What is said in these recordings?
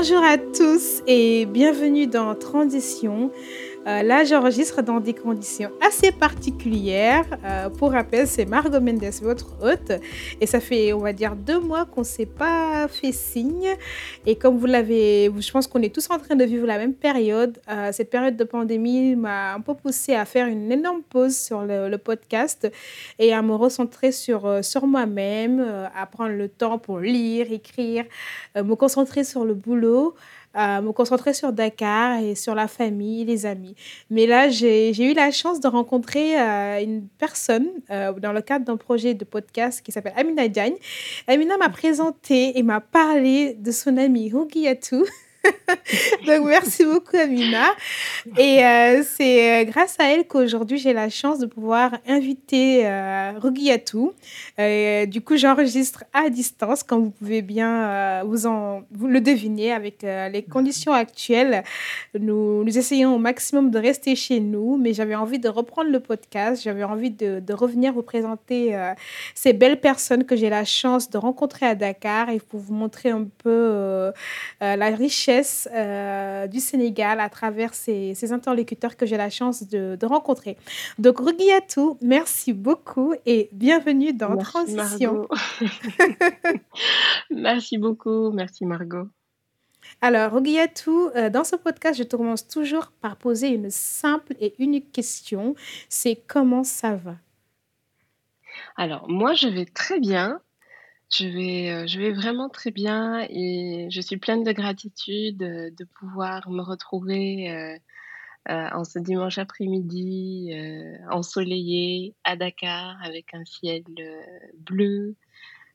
Bonjour à tous et bienvenue dans Transition. Euh, là, j'enregistre dans des conditions assez particulières. Euh, pour rappel, c'est Margot Mendes, votre hôte. Et ça fait, on va dire, deux mois qu'on ne s'est pas fait signe. Et comme vous l'avez, je pense qu'on est tous en train de vivre la même période. Euh, cette période de pandémie m'a un peu poussé à faire une énorme pause sur le, le podcast et à me recentrer sur, sur moi-même, à prendre le temps pour lire, écrire, me concentrer sur le boulot me concentrer sur Dakar et sur la famille, les amis. Mais là, j'ai eu la chance de rencontrer euh, une personne euh, dans le cadre d'un projet de podcast qui s'appelle Amina Diagne. Amina m'a présenté et m'a parlé de son ami Rugiatou. Donc, merci beaucoup, Amina. Et euh, c'est euh, grâce à elle qu'aujourd'hui, j'ai la chance de pouvoir inviter euh. Euh, du coup, j'enregistre à distance, comme vous pouvez bien vous, en, vous le deviner avec les conditions actuelles. Nous, nous essayons au maximum de rester chez nous, mais j'avais envie de reprendre le podcast. J'avais envie de, de, revenir vous présenter ces belles personnes que j'ai la chance de rencontrer à Dakar et pour vous montrer un peu la richesse euh, du Sénégal à travers ces, ces, interlocuteurs que j'ai la chance de, de rencontrer. Donc, Rugiatou, merci beaucoup et bienvenue dans merci Transition. merci beaucoup, merci Margot. Alors, Rugiatou, euh, dans ce podcast, je te commence toujours par poser une simple et unique question. C'est comment ça va? Alors, moi, je vais très bien. Je vais, euh, je vais vraiment très bien et je suis pleine de gratitude euh, de pouvoir me retrouver euh, en ce dimanche après-midi ensoleillé à Dakar avec un ciel bleu,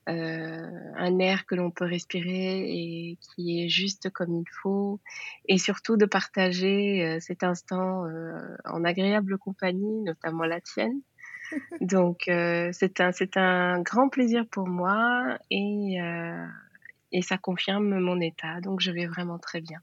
un air que l'on peut respirer et qui est juste comme il faut et surtout de partager cet instant en agréable compagnie, notamment la tienne. Donc, euh, c'est un, un grand plaisir pour moi et, euh, et ça confirme mon état. Donc, je vais vraiment très bien.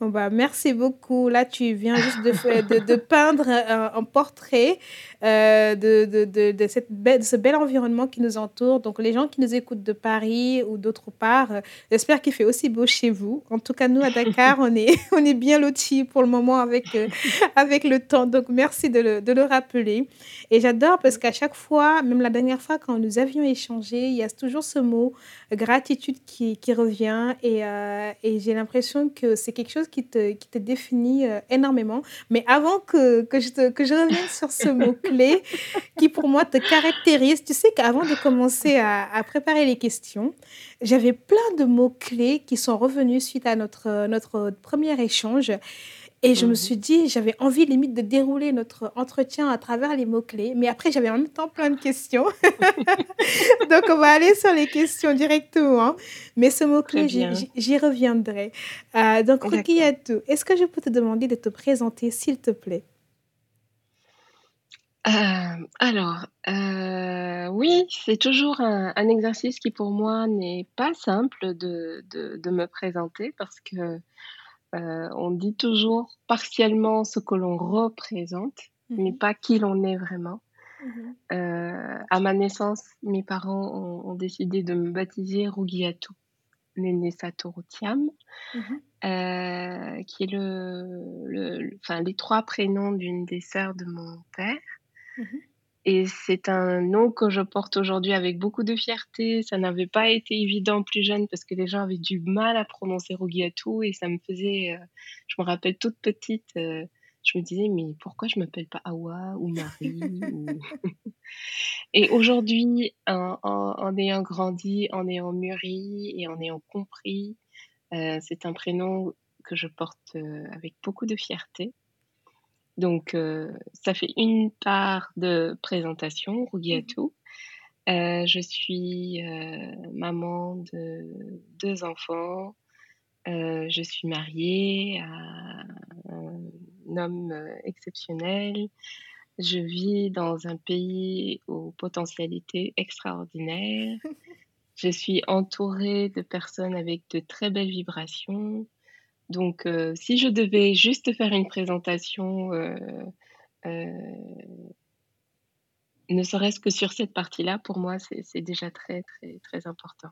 Bon bah, merci beaucoup. Là, tu viens juste de, de, peindre un, portrait euh, de, de, cette de ce bel environnement qui nous entoure. Donc, les gens qui nous écoutent de Paris ou d'autre part, euh, j'espère qu'il fait aussi beau chez vous. En tout cas, nous, à Dakar, on est, on est bien lotis pour le moment avec, euh, avec le temps. Donc, merci de le, le rappeler. Et j'adore parce qu'à chaque fois, même la dernière fois, quand nous avions échangé, il y a toujours ce mot gratitude qui, qui revient. Et, euh, et j'ai l'impression que c'est quelque chose qui te, qui te définit euh, énormément. Mais avant que, que, je te, que je revienne sur ce mot-clé qui pour moi te caractérise, tu sais qu'avant de commencer à, à, préparer les questions, j'avais plein de mots-clés qui sont revenus suite à notre, notre premier échange. Et je me mhm. suis dit, j'avais envie limite de dérouler notre entretien à travers les mots-clés, mais après j'avais en même temps plein de questions. Donc on va aller sur les questions directement. Mais ce mot-clé, j'y reviendrai. Euh, donc Rukiyatou, est-ce que je peux te demander de te présenter s'il te plaît? Euh, alors, euh, oui, c'est toujours un, un, exercice qui pour moi n'est pas simple de, de, de, me présenter parce que euh, on dit toujours partiellement ce que l'on représente, mmh. mais pas qui l'on est vraiment. Mmh. Euh, à ma naissance, mes parents ont, ont, décidé de me baptiser Rugiatu, Nene Satoru Tiam, mmh. euh, qui est le, le, les trois prénoms d'une des sœurs de mon père. Et c'est un nom que je porte aujourd'hui avec beaucoup de fierté. Ça n'avait pas été évident plus jeune parce que les gens avaient du mal à prononcer Rogiatou et ça me faisait. Euh, je me rappelle toute petite, euh, je me disais, mais pourquoi je m'appelle pas Awa ou Marie ou... Et aujourd'hui, en, ayant grandi, en ayant mûri et en ayant compris, euh, c'est un prénom que je porte avec beaucoup de fierté. Donc, euh, ça fait une part de présentation, Rugiatou. Mmh. Euh, je suis euh, maman de deux enfants. Je suis mariée à un homme exceptionnel. Je vis dans un pays aux potentialités extraordinaires. Je suis entourée de personnes avec de très belles vibrations. Donc, euh, si je devais juste faire une présentation, euh, euh, ne serait-ce que sur cette partie-là, pour moi, c'est déjà très, très, très important.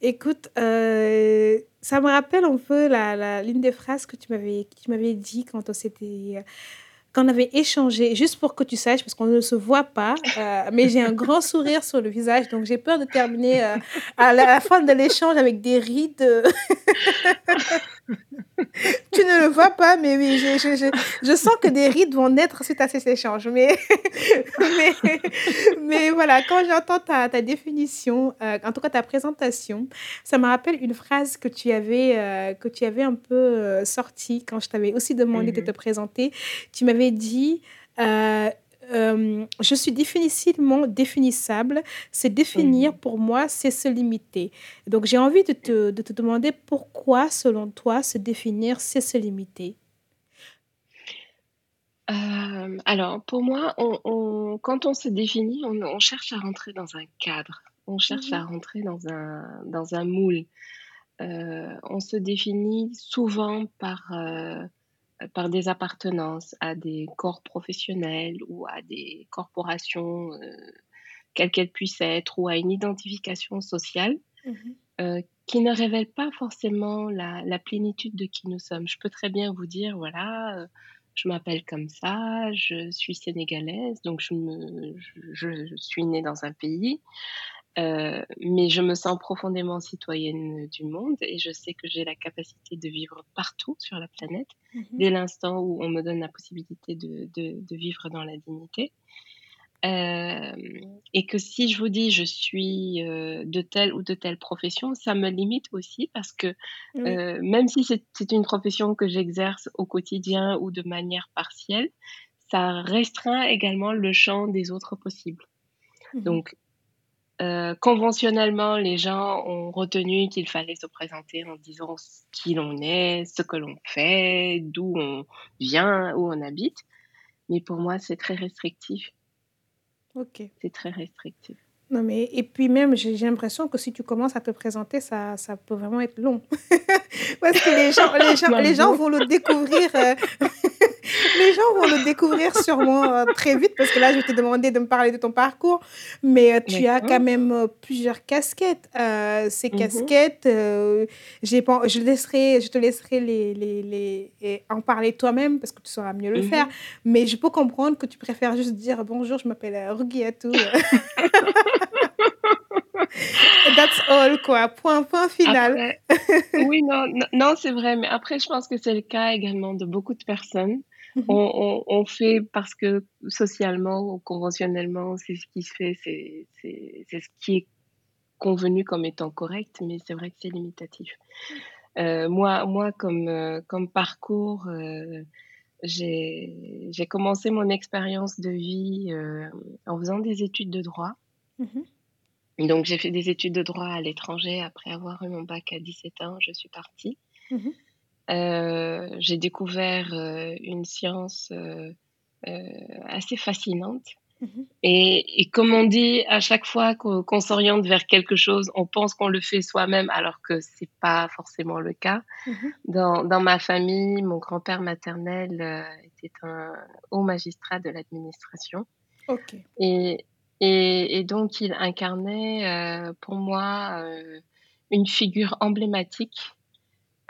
Écoute, ça me rappelle un peu la, la- l'une des phrases que tu m'avais dit quand on s'était, qu'on avait échangé, juste pour que tu saches, parce qu'on ne se voit pas, euh, mais j'ai un grand sourire sur le visage, donc j'ai peur de terminer euh, à la, à la fin de l'échange avec des rides. Tu ne le vois pas, mais oui, je, je, je, je sens que des rides vont naître suite à ces échanges. Mais, mais, mais voilà, quand j'entends ta, ta définition, euh, en tout cas ta présentation, ça me rappelle une phrase que tu avais, euh, que tu avais un peu euh, sortie quand je t'avais aussi demandé de te Mhm. présenter. Tu m'avais dit, euh, euh, je suis difficilement définissable. C'est définir pour moi, c'est se limiter. Donc j'ai envie de te, de te demander pourquoi, selon toi, se définir, c'est se limiter? Euh, alors, pour moi, on, on- quand on se définit, on, on cherche à rentrer dans un cadre, on cherche à Mhm, rentrer dans un, dans un moule. On se définit souvent par, par des appartenances à des corps professionnels ou à des corporations, euh, quelles qu'elles puissent être, ou à une identification sociale mhm, euh, qui ne révèle pas forcément la, la plénitude de qui nous sommes. Je peux très bien vous dire, voilà, euh, je m'appelle comme ça, je suis sénégalaise, donc je, me, je, je suis née dans un pays, euh, mais je me sens profondément citoyenne du monde et je sais que j'ai la capacité de vivre partout sur la planète mhm. dès l'instant où on me donne la possibilité de, de, de vivre dans la dignité. Euh, et que si je vous dis je suis euh, de telle ou de telle profession, ça me limite aussi parce que Oui. euh, même si c'est une profession que j'exerce au quotidien ou de manière partielle, ça restreint également le champ des autres possibles. Mhm, Donc, euh, conventionnellement, les gens ont retenu qu'il fallait se présenter en disant qui l'on est, ce que l'on fait, d'où on vient, où on habite. Mais pour moi, c'est très restrictif. Ok. C'est très restrictif. Non, mais, et puis même, j'ai l'impression que si tu commences à te présenter, ça, ça peut vraiment être long. Parce que les gens, les gens, les gens vont le découvrir. euh, les gens vont le découvrir sûrement euh, très vite. Parce que là, je vais te demander de me parler de ton parcours. Mais euh, tu as quand même euh, plusieurs casquettes. Euh, ces Mhm. casquettes, euh, je, laisserai, je te laisserai les, les, les, et en parler toi-même parce que tu sauras mieux le faire. Mhm. Mais je peux comprendre que tu préfères juste dire bonjour, je m'appelle Rugiatou. That's all, quoi. Point, point final. Après, oui, non, non, non, c'est vrai, mais après, je pense que c'est le cas également de beaucoup de personnes. On, on, on fait parce que socialement ou conventionnellement, c'est ce qui se fait, c'est ce qui est convenu comme étant correct, mais c'est vrai que c'est limitatif. Euh, moi, moi, comme, euh, comme parcours, euh, j'ai j'ai commencé mon expérience de vie en faisant des études de droit. mhm, Donc, j'ai fait des études de droit à l'étranger. Après avoir eu mon bac à 17 ans, je suis partie. mhm, j'ai découvert euh, une science euh, euh, assez fascinante. mhm. Et, et comme on dit, à chaque fois qu'on s'oriente vers quelque chose, on pense qu'on le fait soi-même, alors que c'est pas forcément le cas. Mhm. Dans, dans ma famille, mon grand-père maternel euh, était un haut magistrat de l'administration. Et, et, et donc, il incarnait euh, pour moi euh, une figure emblématique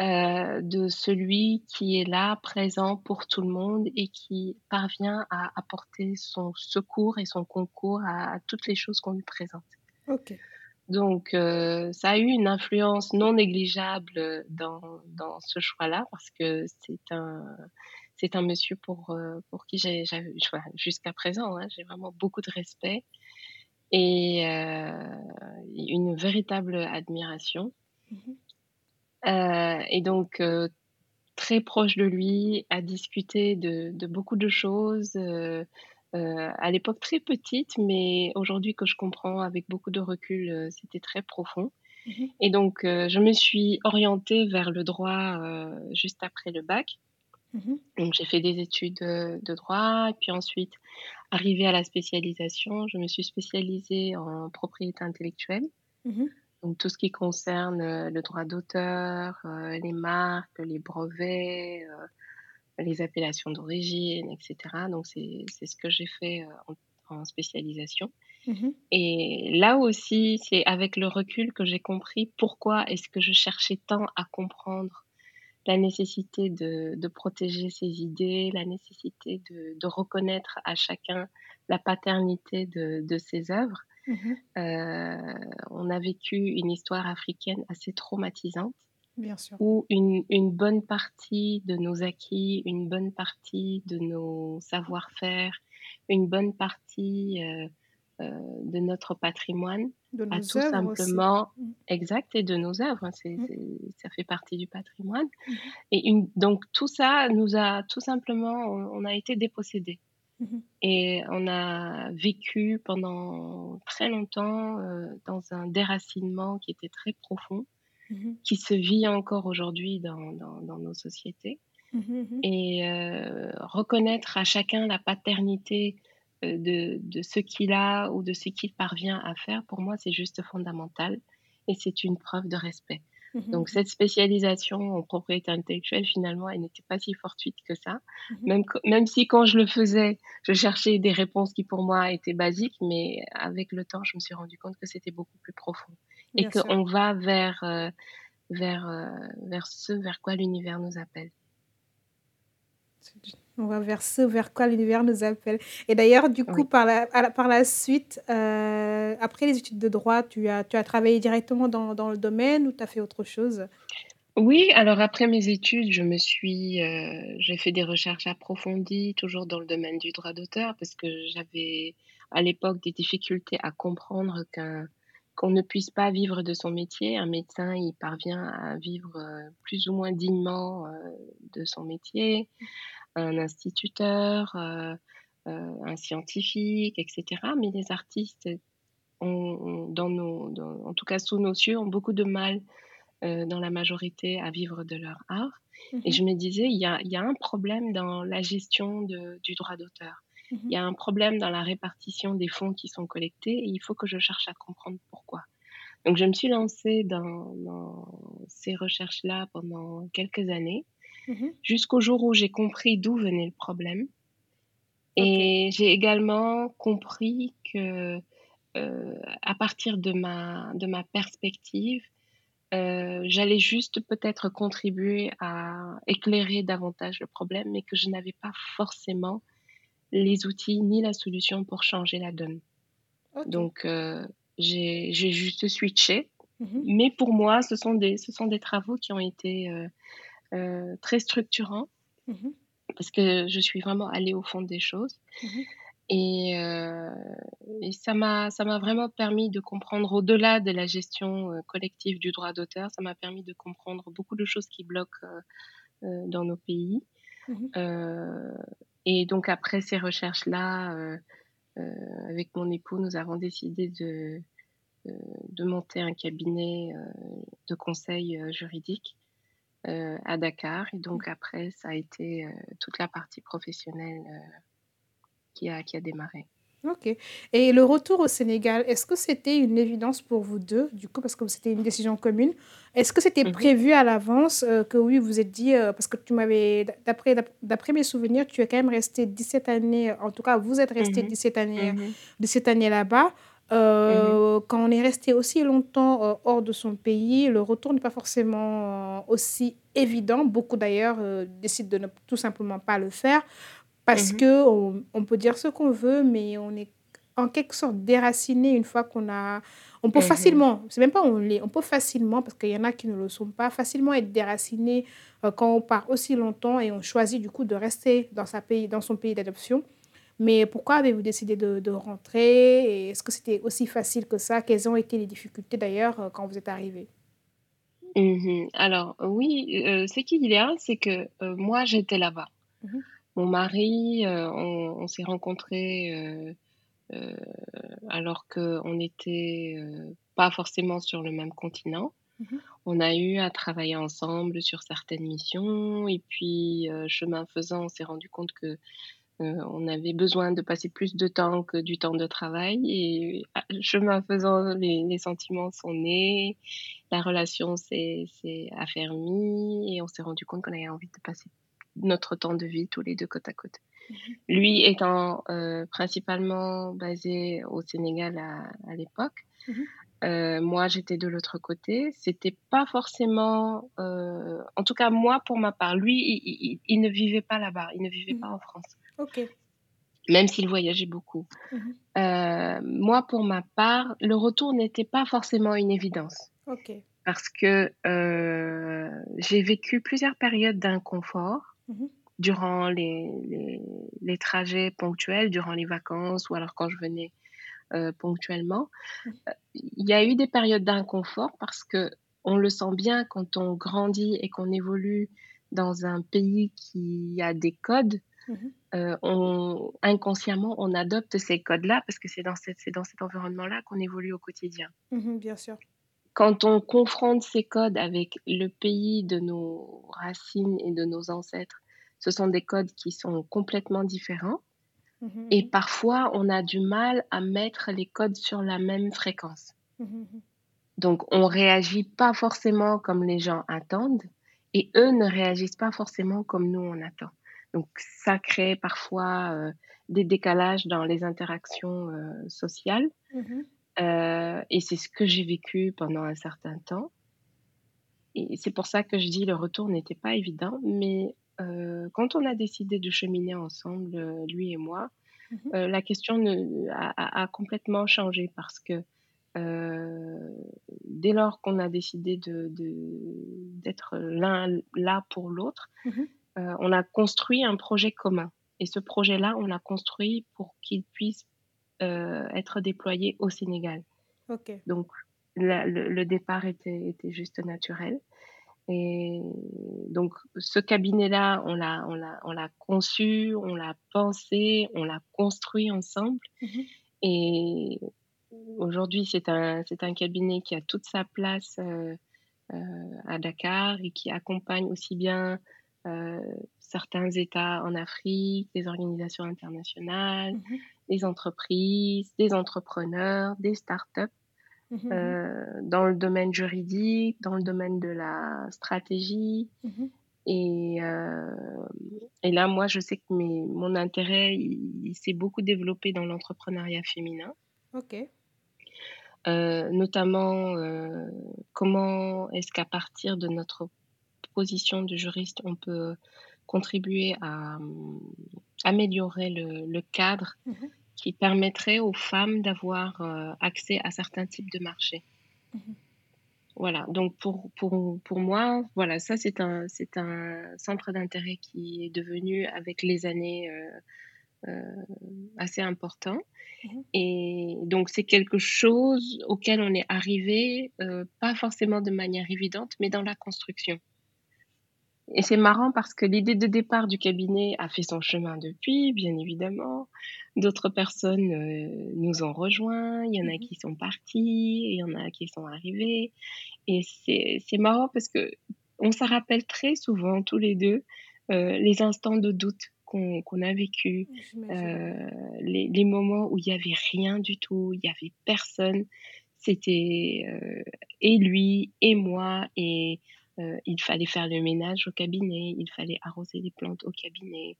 euh, de celui qui est là, présent pour tout le monde et qui parvient à apporter son secours et son concours à, à toutes les choses qu'on lui présente. Ok. Donc, euh, ça a eu une influence non négligeable dans, dans ce choix-là parce que c'est un, c'est un monsieur pour, euh, pour qui j'ai, jusqu'à présent, hein, j'ai vraiment beaucoup de respect et euh, une véritable admiration. Mhm. Euh, et donc, euh, très proche de lui, à discuter de, de beaucoup de choses. euh, à l'époque très petite, mais aujourd'hui que je comprends avec beaucoup de recul, c'était très profond. Mhm. Et donc, je me suis orientée vers le droit juste après le bac. Mhm. Donc, j'ai fait des études de droit, et puis ensuite, arrivée à la spécialisation, je me suis spécialisée en propriété intellectuelle. Mhm. Donc, tout ce qui concerne euh, le droit d'auteur, euh, les marques, les brevets, euh, les appellations d'origine, etc. Donc, c'est ce que j'ai fait en, en spécialisation. Mmh Et là aussi, c'est avec le recul que j'ai compris pourquoi est-ce que je cherchais tant à comprendre la nécessité de, de protéger ses idées, la nécessité de, de reconnaître à chacun la paternité de, de ses œuvres. Mmh Euh, on a vécu une histoire africaine assez traumatisante Bien sûr. où une, une bonne partie de nos acquis, une bonne partie de nos savoir-faire, une bonne partie euh, euh, de notre patrimoine De a tout aussi. simplement Mmh. exact et de nos œuvres, hein, Mmh. ça fait partie du patrimoine. Mmh Et une, donc tout ça nous a tout simplement, on, on a été dépossédés. Et on a vécu pendant très longtemps euh, dans un déracinement qui était très profond, Mmh qui se vit encore aujourd'hui dans, dans, dans nos sociétés. Mmh mh. Et euh, reconnaître à chacun la paternité euh, de, de ce qu'il a ou de ce qu'il parvient à faire, pour moi, c'est juste fondamental. Et c'est une preuve de respect. Mmh Donc cette spécialisation en propriété intellectuelle, finalement, elle n'était pas si fortuite que ça. Mmh Même, même si quand je le faisais, je cherchais des réponses qui pour moi étaient basiques, mais avec le temps, je me suis rendu compte que c'était beaucoup plus profond. Et Bien qu'on va vers, euh, vers, euh, vers ce vers quoi l'univers nous appelle. On va vers ce vers quoi l'univers nous appelle. Et d'ailleurs, du coup, Oui. par la, par la suite, euh, après les études de droit, tu as, tu as travaillé directement dans, dans le domaine ou tu as fait autre chose? Oui, alors après mes études, je me suis, euh, j'ai fait des recherches approfondies, toujours dans le domaine du droit d'auteur, parce que j'avais à l'époque des difficultés à comprendre qu'un qu'on ne puisse pas vivre de son métier. Un médecin, il parvient à vivre euh, plus ou moins dignement de son métier. Un instituteur, euh, euh, un scientifique, etc. Mais les artistes, ont, ont- dans nos, dans- en tout cas sous nos cieux, ont beaucoup de mal euh, dans la majorité à vivre de leur art. Et Mhm, je me disais, il y a, il y a un problème dans la gestion de- du droit d'auteur. Il mhm, y a un problème dans la répartition des fonds qui sont collectés et il faut que je cherche à comprendre pourquoi. Donc je me suis lancée dans, dans ces recherches-là pendant quelques années, mhm. jusqu'au jour où j'ai compris d'où venait le problème. Et j'ai également compris que euh, à partir de ma, de ma perspective, euh, j'allais juste peut-être contribuer à éclairer davantage le problème, mais que je n'avais pas forcément les outils ni la solution pour changer la donne. Donc, euh, j'ai juste switché. Mhm, Mais pour moi, ce sont des, ce sont des travaux qui ont été euh, euh, très structurants mhm, parce que je suis vraiment allée au fond des choses. mhm. Et, euh, et ça m'a ça m'a vraiment permis de comprendre au-delà de la gestion euh, collective du droit d'auteur, ça m'a permis de comprendre beaucoup de choses qui bloquent euh, dans nos pays. Mhm. Euh, et donc après ces recherches-là, euh, euh, avec mon époux, nous avons décidé de, de monter un cabinet de conseil juridique euh, à Dakar. Et donc après, ça a été euh, toute la partie professionnelle euh, qui, a, qui a démarré. Ok. Et le retour au Sénégal, est-ce que c'était une évidence pour vous deux, du coup, parce que c'était une décision commune? Est-ce que c'était Mhm. prévu à l'avance que oui, vous êtes dit, parce que tu m'avais, d'après, mes souvenirs, tu es quand même resté 17 années, en tout cas, vous êtes resté Mhm. 17 années, Mhm. 17 années là-bas. Euh, Quand on est resté aussi longtemps euh, hors de son pays, le retour n'est pas forcément euh, aussi évident. Beaucoup d'ailleurs décident de ne tout simplement pas le faire parce Mhm. que on, on peut dire ce qu'on veut, mais on est en quelque sorte déraciné une fois qu'on a... On peut Mhm. facilement, c'est même pas on l'est, on peut facilement, parce qu'il y en a qui ne le sont pas, facilement être déraciné quand on part aussi longtemps et on choisit du coup de rester dans, sa pays, dans son pays d'adoption. Mais pourquoi avez-vous décidé de, de rentrer est-ce que c'était aussi facile que ça? Quelles ont été les difficultés d'ailleurs euh, quand vous êtes arrivé? Mhm. Alors oui, euh, ce qu'il y a, c'est que euh, moi j'étais là-bas. Mhm. Mon mari, euh, on, on s'est rencontrés alors qu'on n'était pas forcément sur le même continent. Mhm. On a eu à travailler ensemble sur certaines missions et puis chemin faisant, on s'est rendu compte que on avait besoin de passer plus de temps que du temps de travail et ah, chemin faisant, les, les sentiments sont nés, la relation s'est affermie et on s'est rendu compte qu'on avait envie de passer notre temps de vie tous les deux côte à côte. Lui étant, heu, principalement basé au Sénégal à à l'époque. Mmh Heu, moi, j'étais de l'autre côté. C'était pas forcément, en tout cas moi pour ma part, lui, il il il il ne vivait pas là-bas, il ne vivait Mmh. pas en France, OK. même s'il voyageait beaucoup. Mmh Heu, moi pour ma part, le retour n'était pas forcément une évidence OK. parce que, heu, j'ai vécu plusieurs périodes d'inconfort Mmh durant les les les trajets ponctuels, durant les vacances ou alors quand je venais, heu, ponctuellement. Mmh. Il y a eu des périodes d'inconfort parce que on le sent bien quand on grandit et qu'on évolue dans un pays qui a des codes, Mmh heu, on inconsciemment, on adopte ces codes-là parce que c'est dans cet c'est dans cet environnement-là qu'on évolue au quotidien. Mmh Bien sûr. Quand on confronte ces codes avec le pays de nos racines et de nos ancêtres, ce sont des codes qui sont complètement différents Mmh et parfois on a du mal à mettre les codes sur la même fréquence. Donc on réagit pas forcément comme les gens attendent et eux ne réagissent pas forcément comme nous on attend. Donc ça crée parfois, heu, des décalages dans les interactions, heu, sociales, Mmh heu et c'est ce que j'ai vécu pendant un certain temps. Et c'est pour ça que je dis le retour n'était pas évident. Mais quand on a décidé de cheminer ensemble, lui et moi, Mmh la question ne a a a complètement changé parce que, dès lors qu'on a décidé de de d'être l'un là pour l'autre, Mmh heu, on a construit un projet commun. Et ce projet-là, on l'a construit pour qu'il puisse, heu, être déployé au Sénégal. Donc la le le départ était était juste naturel. Et donc ce cabinet-là, on l'a on l'a on l'a conçu, on l'a pensé, on l'a construit ensemble. Mmh et aujourd'hui, c'est un c'est un cabinet qui a toute sa place, heu, à Dakar et qui accompagne aussi bien, certains États en Afrique, des organisations internationales, Mmh des entreprises, des entrepreneurs, des startups, Mmh heu, dans le domaine juridique, dans le domaine de la stratégie Mmh et heu et là, moi, je sais que mes mon intérêt, il il s'est beaucoup développé dans l'entrepreneuriat féminin. OK. Notamment, comment est-ce qu'à partir de notre position de juriste, on peut contribuer à, mmh, améliorer le le cadre Mmh qui permettrait aux femmes d'avoir, heu, accès à certains types de marchés. Mmh Voilà, donc pour pour pour moi, voilà, ça c'est un c'est un centre d'intérêt qui est devenu avec les années, heu, assez important. Mmh Et donc c'est quelque chose auquel on est arrivé, pas forcément de manière évidente, mais dans la construction. Et c'est marrant parce que l'idée de départ du cabinet a fait son chemin depuis, bien évidemment. D'autres personnes, heu, nous ont rejoints, il y en a Mmh qui sont partis, il y en a qui sont arrivés et c'est marrant parce qu'on se rappelle très souvent tous les 2 heu, les instants de doute qu'on qu'on a vécu, ouais. les les moments où il y avait rien du tout, il y avait personne. C'était, et lui et moi et heu, il fallait faire le ménage au cabinet, il fallait arroser les plantes au cabinet.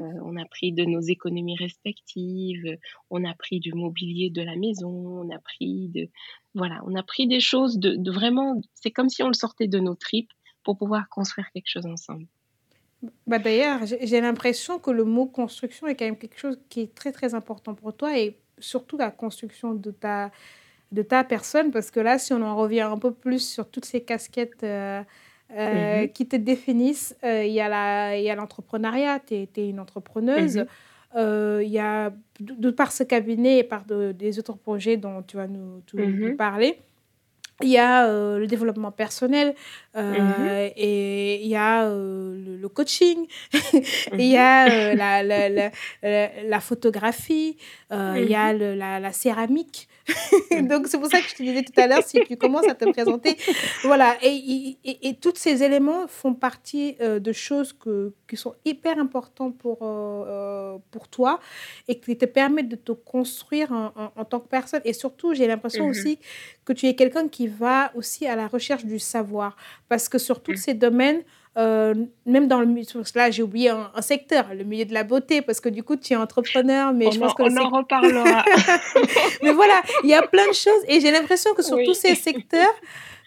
Heu, on a pris de nos économies respectives, on a pris du mobilier de la maison, on a pris de voilà, on a pris des choses de de vraiment c'est comme si on le sortait de nos tripes pour pouvoir construire quelque chose ensemble. Bah, d'ailleurs, j'ai l'impression que le mot construction est quand même quelque chose qui est très, très important pour toi et surtout la construction de ta de ta personne parce que là, si on en revient un peu plus sur toutes ces casquettes, heu Mmh heu, mh. qui te définissent, heu, il y a y l'entrepreneuriat, tu es une entrepreneuse, mh. heu, il y a de de par ce cabinet et par de des autres projets dont tu vas nous tu Mmh nous parler, il y a, le développement personnel, et il y a, le le coaching, il y a, la la la, la photographie, il y a le la la céramique. Donc c'est pour ça que je te disais tout à l'heure, si tu commences à te présenter voilà et et et tous ces éléments font partie, heu, de choses que qui sont hyper importants pour, heu heu, pour toi et qui te permettent de te construire en en en tant que personne et surtout, j'ai l'impression Mmh mh. aussi que tu es quelqu'un qui va aussi à la recherche du savoir. Parce que sur tous Mmh. ces domaines, euh, même dans le milieu, là j'ai oublié un, secteur, le milieu de la beauté, parce que du coup tu es entrepreneur, mais je pense que... On en reparlera. mais voilà, il y a plein de choses et j'ai l'impression que sur tous ces secteurs,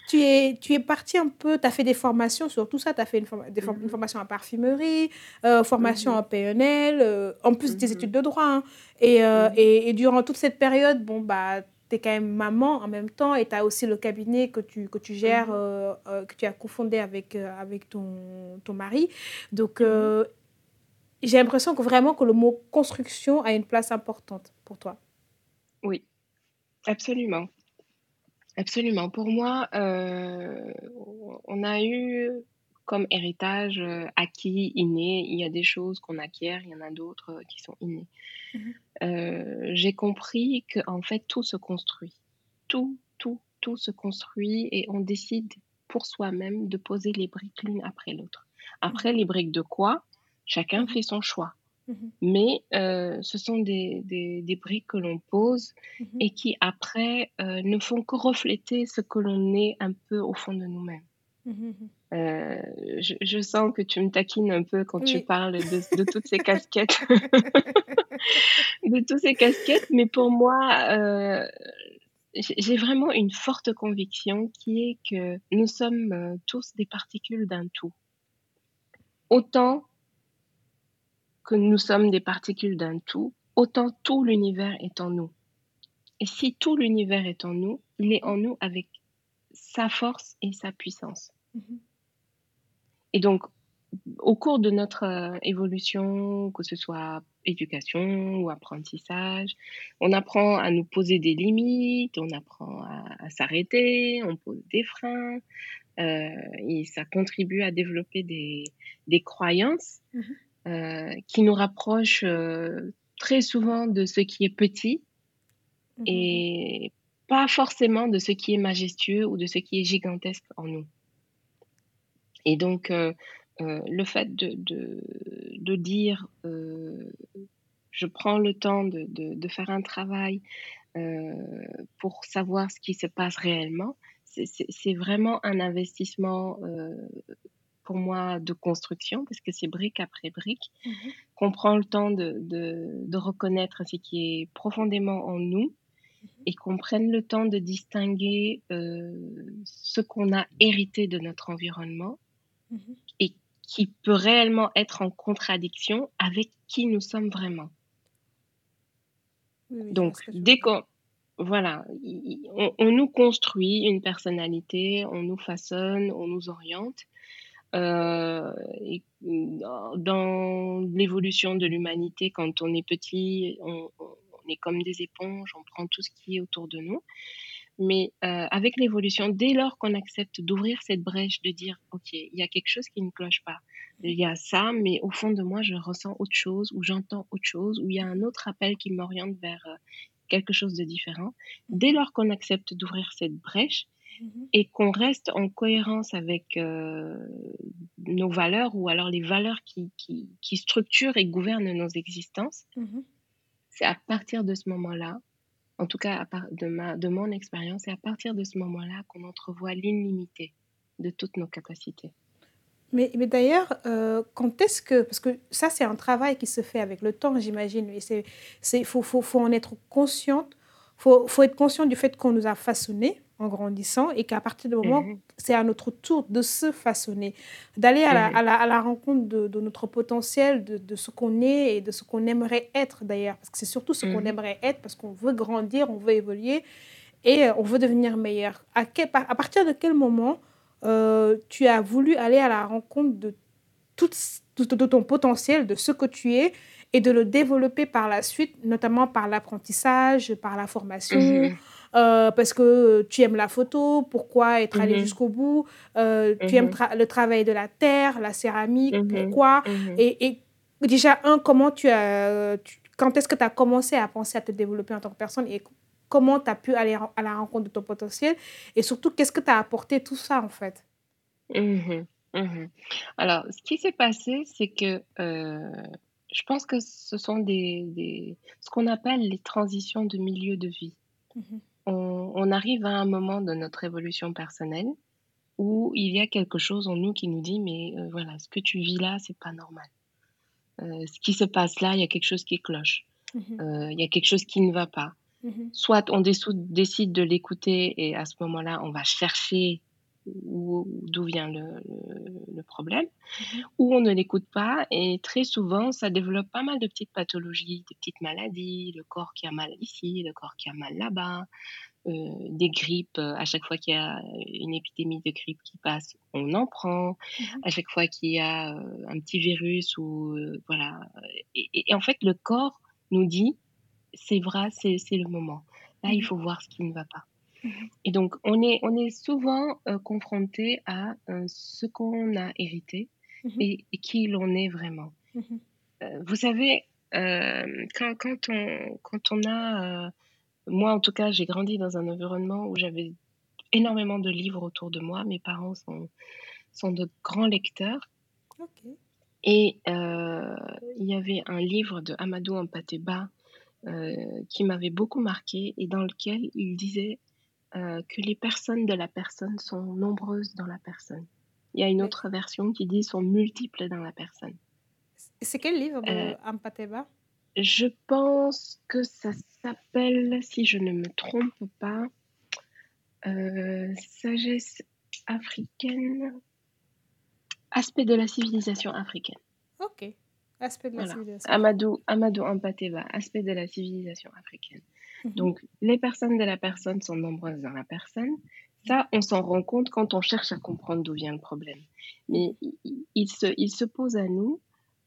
tu es, tu es parti un peu, tu as fait des formations sur tout ça, tu as fait une, mhm. formation en parfumerie, euh, formation mhm. en PNL, euh, en plus des mhm. études de droit. Hein. et, et, et, durant toute cette période, bon, bah, tu es quand même maman en même temps et tu as aussi le cabinet que tu, que tu gères, mhm. euh, euh, que tu as cofondé avec, euh, avec ton, ton mari. Donc, mhm. j'ai l'impression que vraiment que le mot construction a une place importante pour toi. Oui, absolument. Absolument. Pour moi, on a eu comme héritage acquis, inné. Il y a des choses qu'on acquiert, il y en a d'autres qui sont innées. Mhm. Euh, j'ai compris que en fait tout se construit. Tout, tout, tout se construit et on décide pour soi-même de poser les briques l'une après l'autre. Après, les briques de quoi? Chacun fait son choix. Mhm. Mais euh, ce sont des, des, briques que l'on pose mhm. et qui après euh, ne font que refléter ce que l'on est un peu au fond de nous-mêmes. Euh, je, sens que tu me taquines un peu quand tu parles de, toutes ces casquettes, de toutes ces casquettes, mais pour moi, euh, j'ai vraiment une forte conviction qui est que nous sommes euh, tous des particules d'un tout. Autant que nous sommes des particules d'un tout, autant tout l'univers est en nous. Et si tout l'univers est en nous, il est en nous avec sa force et sa puissance. Mhm. Et donc, au cours de notre euh, évolution, que ce soit éducation ou apprentissage, on apprend à nous poser des limites, on apprend à, s'arrêter, on pose des freins, euh, et ça contribue à développer des, des croyances mhm. euh, qui nous rapprochent très souvent de ce qui est petit mhm. et pas forcément de ce qui est majestueux ou de ce qui est gigantesque en nous. Et donc, euh, euh, le fait de, de, dire, euh, je prends le temps de, de faire un travail pour savoir ce qui se passe réellement, c'est vraiment un investissement pour moi de construction, parce que c'est brique après brique, mmh qu'on prend le temps de, de, reconnaître ce qui est profondément en nous mmh et qu'on prenne le temps de distinguer ce qu'on a hérité de notre environnement Mhm. et qui peut réellement être en contradiction avec qui nous sommes vraiment. Donc, dès qu'on voilà, on, nous construit une personnalité, on nous façonne, on nous oriente. Euh, et dans l'évolution de l'humanité, quand on est petit, on, on, est comme des éponges, on prend tout ce qui est autour de nous. Mais euh, avec l'évolution, dès lors qu'on accepte d'ouvrir cette brèche, de dire, OK, il y a quelque chose qui ne cloche pas. Il y a ça, mais au fond de moi, je ressens autre chose, ou j'entends autre chose, ou il y a un autre appel qui m'oriente vers euh, quelque chose de différent. Dès lors qu'on accepte d'ouvrir cette brèche, mm-hmm. et qu'on reste en cohérence avec euh, nos valeurs ou alors les valeurs qui, qui, qui structurent et gouvernent nos existences, mm-hmm. c'est à partir de ce moment-là en tout cas de, ma, de mon expérience, c'est à partir de ce moment-là qu'on entrevoit l'illimité de toutes nos capacités. Mais, mais d'ailleurs, euh, quand est-ce que... Parce que ça, c'est un travail qui se fait avec le temps, j'imagine. Il faut, faut, faut, en être consciente. Il faut, faut, être conscient du fait qu'on nous a façonnés en grandissant et qu'à partir du moment, mhm. c'est à notre tour de se façonner, d'aller à, à, à, la rencontre de, de notre potentiel, de, de ce qu'on est et de ce qu'on aimerait être d'ailleurs. Parce que c'est surtout ce qu'on mhm. aimerait être parce qu'on veut grandir, on veut évoluer et euh, on veut devenir meilleur. À, quel, à partir de quel moment euh, tu as voulu aller à la rencontre de tout, de ton potentiel, de ce que tu es et de le développer par la suite, notamment par l'apprentissage, par la formation. Euh, parce que tu aimes la photo, pourquoi être allé mhm. jusqu'au bout, euh, tu aimes mhm. le travail de la terre, la céramique, mhm. pourquoi? Et, et, déjà, un, comment tu as, quand est-ce que tu as commencé à penser à te développer en tant que personne et comment tu as pu aller à la rencontre de ton potentiel? Et surtout, qu'est-ce que tu as apporté tout ça en fait? Alors, ce qui s'est passé, c'est que euh, je pense que ce sont des, des ce qu'on appelle les transitions de milieu de vie on, arrive à un moment de notre évolution personnelle où il y a quelque chose en nous qui nous dit mais euh, voilà, ce que tu vis là, c'est pas normal. Euh, ce qui se passe là, il y a quelque chose qui cloche. Mhm. Euh, il y a quelque chose qui ne va pas. Mhm. Soit on décide de l'écouter et à ce moment-là, on va chercher d'où vient le, le, problème, mhm. ou on ne l'écoute pas et très souvent, ça développe pas mal de petites pathologies, des petites maladies, le corps qui a mal ici, le corps qui a mal là-bas, euh, des grippes. Euh, à chaque fois qu'il y a une épidémie de grippe qui passe, on en prend. Mmh à chaque fois qu'il y a euh, un petit virus ou voilà. Et, en fait, le corps nous dit c'est vrai, c'est le moment. Là, il mmh faut voir ce qui ne va pas. Et donc, on est, on est souvent confronté à ce qu'on a hérité et, qui l'on est vraiment. vous savez, quand, quand, on, quand on a moi, en tout cas, j'ai grandi dans un environnement où j'avais énormément de livres autour de moi. Mes parents sont, sont de grands lecteurs. Et euh, il y avait un livre de Amadou Ampateba euh, qui m'avait beaucoup marqué et dans lequel il disait euh, que les personnes de la personne sont nombreuses dans la personne. Il y a une autre version qui dit sont multiples dans la personne. C'est quel livre de Ampateba? je pense que ça s'appelle, si je ne me trompe pas, euh, Sagesse africaine, aspect de la civilisation africaine. Ok, aspect de la civilisation. Amadou, Amadou Ampateva, aspect de la civilisation africaine. Mhm. Donc, les personnes de la personne sont nombreuses dans la personne. Ça, on s'en rend compte quand on cherche à comprendre d'où vient le problème. Mais il se, il se pose à nous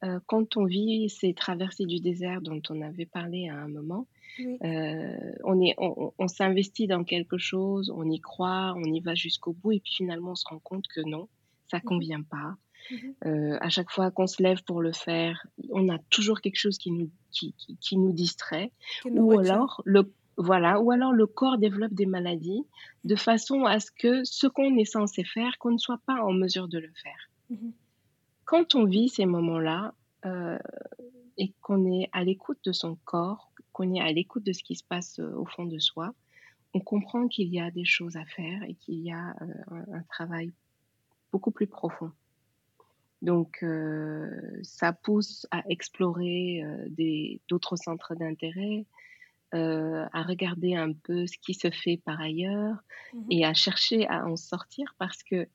euh, quand on vit ces traversées du désert dont on avait parlé à un moment, euh, on, est, on, s'investit dans quelque chose, on y croit, on y va jusqu'au bout, et puis finalement on se rend compte que non, ça ne mmh convient pas. Mmh euh, à chaque fois qu'on se lève pour le faire, on a toujours quelque chose qui nous, qui, qui, nous distrait, ou alors le voilà, ou alors le corps développe des maladies de façon à ce que ce qu'on est censé faire, qu'on ne soit pas en mesure de le faire. Mmh quand on vit ces moments-là euh, et qu'on est à l'écoute de son corps, qu'on est à l'écoute de ce qui se passe euh, au fond de soi, on comprend qu'il y a des choses à faire et qu'il y a euh, un, travail beaucoup plus profond. Donc, ça pousse à explorer d'autres centres d'intérêt, à regarder un peu ce qui se fait par ailleurs mmh et à chercher à en sortir parce que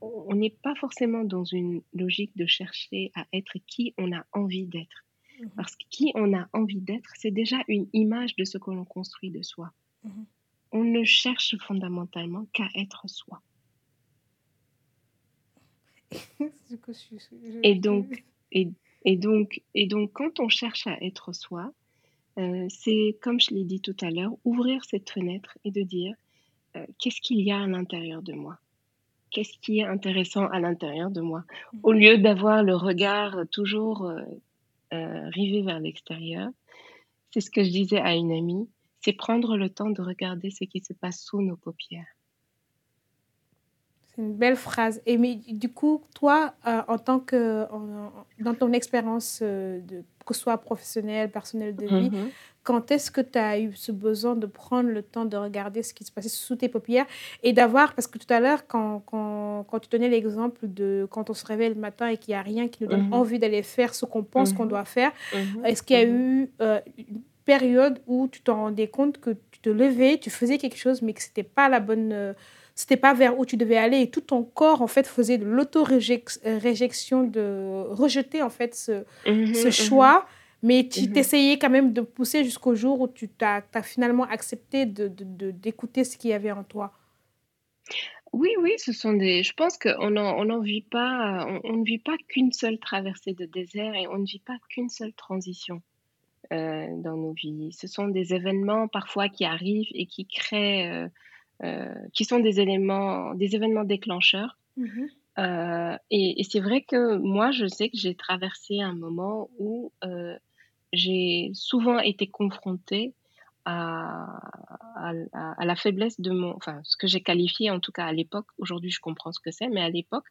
on n'est pas forcément dans une logique de chercher à être qui on a envie d'être. Mhm. Parce que qui on a envie d'être, c'est déjà une image de ce que l'on construit de soi. Mhm. On ne cherche fondamentalement qu'à être soi. et, donc, et, donc, et donc, quand on cherche à être soi, euh, c'est, comme je l'ai dit tout à l'heure, ouvrir cette fenêtre et de dire euh, qu'est-ce qu'il y a à l'intérieur de moi? Qu'est-ce qui est intéressant à l'intérieur de moi, mmh. au lieu d'avoir le regard toujours euh, rivé vers l'extérieur. C'est ce que je disais à une amie, c'est prendre le temps de regarder ce qui se passe sous nos paupières. C'est une belle phrase. Et mais, du coup, toi, euh, en tant que dans ton expérience de que ce soit professionnelle, personnelle de vie, mmh quand est-ce que tu as eu ce besoin de prendre le temps de regarder ce qui se passait sous tes paupières et d'avoir, parce que tout à l'heure, quand, quand, quand, tu donnais l'exemple de quand on se réveille le matin et qu'il n'y a rien qui nous donne mhm. envie d'aller faire ce qu'on pense qu'on mhm. doit faire, mhm. est-ce qu'il y a eu euh, une période où tu t'en rendais compte que tu te levais, tu faisais quelque chose, mais que ce n'était pas la bonne... Euh, c'était pas vers où tu devais aller et tout ton corps en fait faisait de l'auto-réjection de rejeter en fait ce, ce choix mais tu mhm. t'essayais quand même de pousser jusqu'au jour où tu as, as, finalement accepté d'écouter de, de, ce qu'il y avait en toi. Oui, oui, ce sont des. Je pense qu'on n'en vit pas. On, ne vit pas qu'une seule traversée de désert et on ne vit pas qu'une seule transition euh, dans nos vies. Ce sont des événements parfois qui arrivent et qui créent, euh, euh, qui sont des éléments, des événements déclencheurs. Mhm. et, et c'est vrai que moi, je sais que j'ai traversé un moment où j'ai souvent été confrontée à, à, la faiblesse de mon, enfin, ce que j'ai qualifié en tout cas à l'époque, aujourd'hui je comprends ce que c'est, mais à l'époque,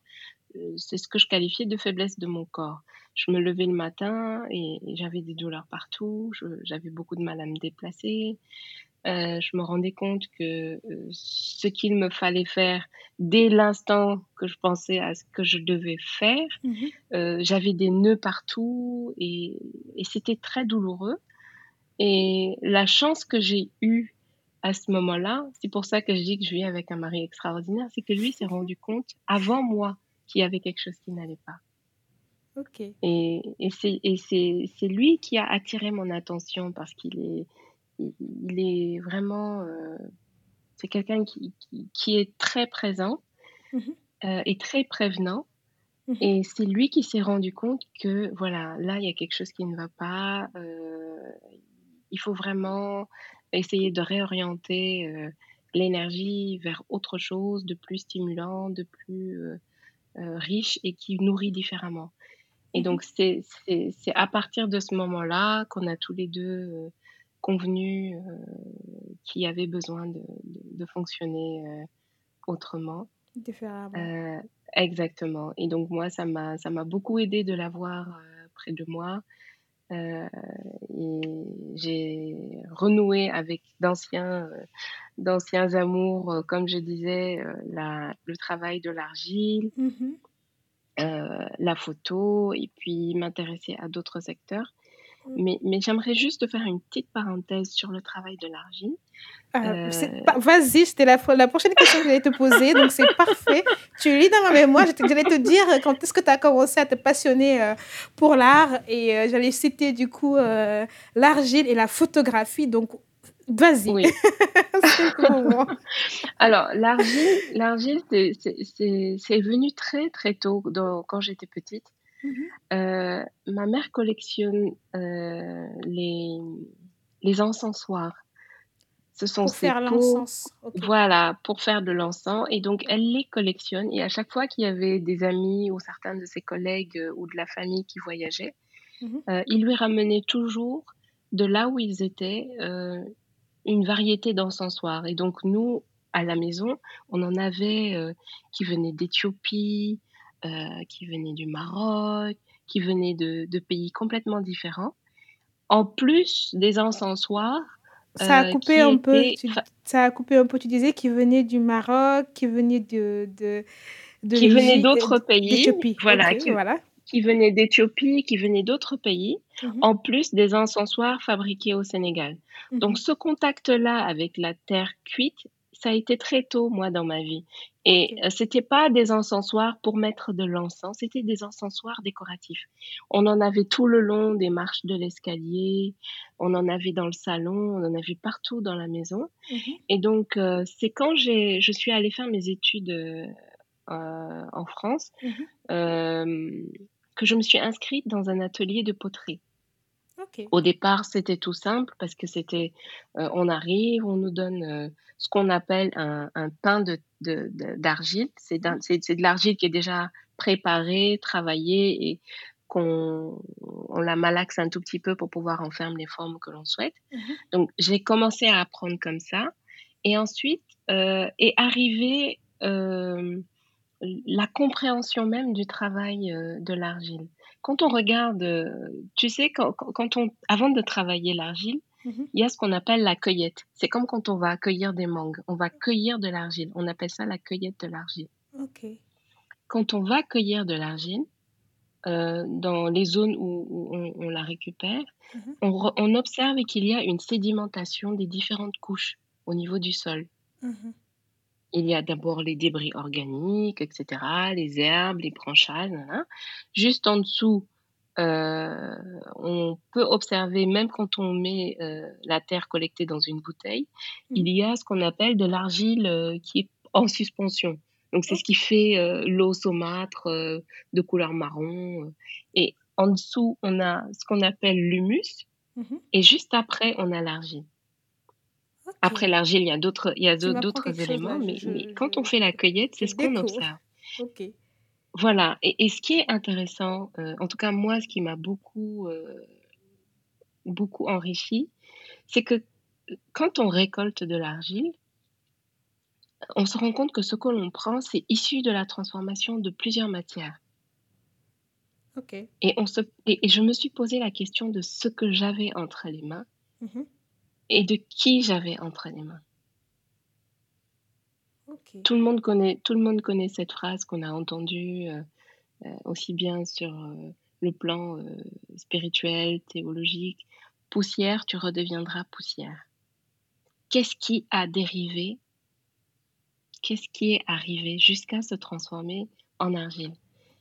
euh, c'est ce que je qualifiais de faiblesse de mon corps. Je me levais le matin et, j'avais des douleurs partout, j'avais beaucoup de mal à me déplacer. Euh, je me rendais compte que euh, ce qu'il me fallait faire dès l'instant que je pensais à ce que je devais faire, Mhm. euh, j'avais des nœuds partout et, et c'était très douloureux. Et la chance que j'ai eue à ce moment-là, c'est pour ça que je dis que je vis avec un mari extraordinaire, c'est que lui s'est rendu compte avant moi qu'il y avait quelque chose qui n'allait pas. Ok. Et, c'est lui qui a attiré mon attention parce qu'il est, il est vraiment, euh, c'est quelqu'un qui, qui, qui est très présent Mhm. euh, et très prévenant. Mhm. Et c'est lui qui s'est rendu compte que, voilà, là, il y a quelque chose qui ne va pas. euh, il faut vraiment essayer de réorienter l'énergie vers autre chose de plus stimulant, de plus riche et qui nourrit différemment. Et Mhm. donc, c'est à partir de ce moment-là qu'on a tous les deux convenu euh, qu'il y avait besoin de, de- de fonctionner euh, autrement. Différemment. Euh, exactement. Et donc, moi, ça m'a ça m'a beaucoup aidé de l'avoir près de moi. Euh, et j'ai renoué avec d'anciens euh, d'anciens amours, euh, comme je disais, la, le travail de l'argile, euh, la photo et puis m'intéresser à d'autres secteurs. Mais, mais j'aimerais juste faire une petite parenthèse sur le travail de l'argile. Ah, Euh, Vas-y, c'était la, la prochaine question que j'allais te poser, donc c'est parfait. Tu lis dans ma mémoire, j'allais te dire quand est-ce que tu as commencé à te passionner euh, pour l'art et euh, j'allais citer du coup l'argile et la photographie, donc vas-y, oui. Alors, l'argile, l'argile, c'est, venu très, très tôt dans- quand j'étais petite. Mhm. Euh, ma mère collectionne euh, les, les encensoirs. Ce sont Pour ces faire l'encens. Voilà, pour faire de l'encens. Et donc, elle les collectionne. Et à chaque fois qu'il y avait des amis ou certains de ses collègues euh, ou de la famille qui voyageaient, Mhm. euh, ils lui ramenaient toujours de là où ils étaient une variété d'encensoirs. Et donc, nous, à la maison, on en avait qui venaient d'Éthiopie, euh, qui venaient du Maroc, qui venaient de, de pays complètement différents. En plus des encensoirs Ça a euh, coupé un peu, tu, ça a coupé un peu, tu disais qu'il venait du Maroc, qu'il venait de, de, de qui venaient d'autres pays, voilà, qui, voilà. qui venaient d'Éthiopie, qui venaient d'autres pays, Mhm. en plus des encensoirs fabriqués au Sénégal. Donc Mhm. ce contact-là avec la terre cuite, ça a été très tôt, moi, dans ma vie. Et euh, c'était pas des encensoirs pour mettre de l'encens, c'était des encensoirs décoratifs. On en avait tout le long des marches de l'escalier, on en avait dans le salon, on en avait partout dans la maison. Mhm. Et donc, euh, c'est quand j'ai, je suis allée faire mes études euh, euh, en France Mhm. euh, que je me suis inscrite dans un atelier de poterie. Au départ, c'était tout simple parce que c'était, euh, on arrive, on nous donne euh, ce qu'on appelle un, un pain de, de- de- d'argile. C'est, de l'argile qui est déjà préparée, travaillée et qu'on on la malaxe un tout petit peu pour pouvoir en faire les formes que l'on souhaite. Mhm. Donc, j'ai commencé à apprendre comme ça. Et ensuite euh, est arrivée la compréhension même du travail de l'argile. Quand on regarde, euh, tu sais, quand, on, avant de travailler l'argile, Mhm. il y a ce qu'on appelle la cueillette. C'est comme quand on va cueillir des mangues. On va cueillir de l'argile. On appelle ça la cueillette de l'argile. Quand on va cueillir de l'argile, euh, dans les zones où, où on, on la récupère, Mhm. on, re- on observe qu'il y a une sédimentation des différentes couches au niveau du sol. Mhm. Il y a d'abord les débris organiques, etc., les herbes, les branchages. Juste en dessous, euh, on peut observer, même quand on met euh, la terre collectée dans une bouteille, Mhm. il y a ce qu'on appelle de l'argile euh, qui est en suspension. Donc c'est ce qui fait l'eau saumâtre de couleur marron. Et en dessous, on a ce qu'on appelle l'humus. Mhm. Et juste après, on a l'argile. Après l'argile, il y a d'autres, il y a d'autres éléments, mais, Je, mais je, quand on fait la cueillette, c'est ce qu'on observe. Ok. Voilà. Et, et ce qui est intéressant, euh, en tout cas moi, ce qui m'a beaucoup, euh, beaucoup enrichi, c'est que quand on récolte de l'argile, on se rend compte que ce que l'on prend, c'est issu de la transformation de plusieurs matières. Ok. Et, on se, et, et je me suis posé la question de ce que j'avais entre les mains. Mhm. Et de qui j'avais entre les mains. Tout le monde connaît tout le monde connaît cette phrase qu'on a entendue, heu heu, aussi bien sur, heu, le plan, spirituel, théologique: «Poussière, tu redeviendras poussière». Qu'est-ce qui a dérivé? Qu'est-ce qui est arrivé jusqu'à se transformer en argile?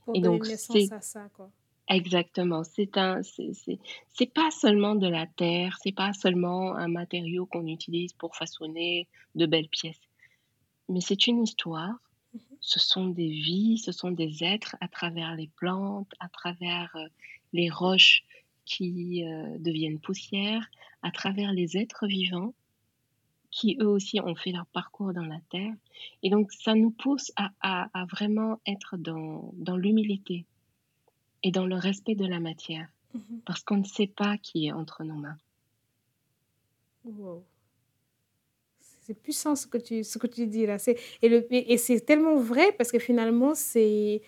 Pour Et donc naissance c'est à ça, quoi. Exactement, c'est un c'est c'est c'est pas seulement de la terre, c'est pas seulement un matériau qu'on utilise pour façonner de belles pièces, mais c'est une histoire, Mmh ce sont des vies, ce sont des êtres à travers les plantes, à travers, heu, les roches qui, heu, deviennent poussière, à travers les êtres vivants qui eux aussi ont fait leur parcours dans la terre. Et donc ça nous pousse à à à vraiment être dans dans l'humilité et dans le respect de la matière Mmh parce qu'on ne sait pas qui est entre nos mains. Wow. C'est puissant ce que tu ce que tu dis là. C'est et le et c'est tellement vrai parce que finalement c'est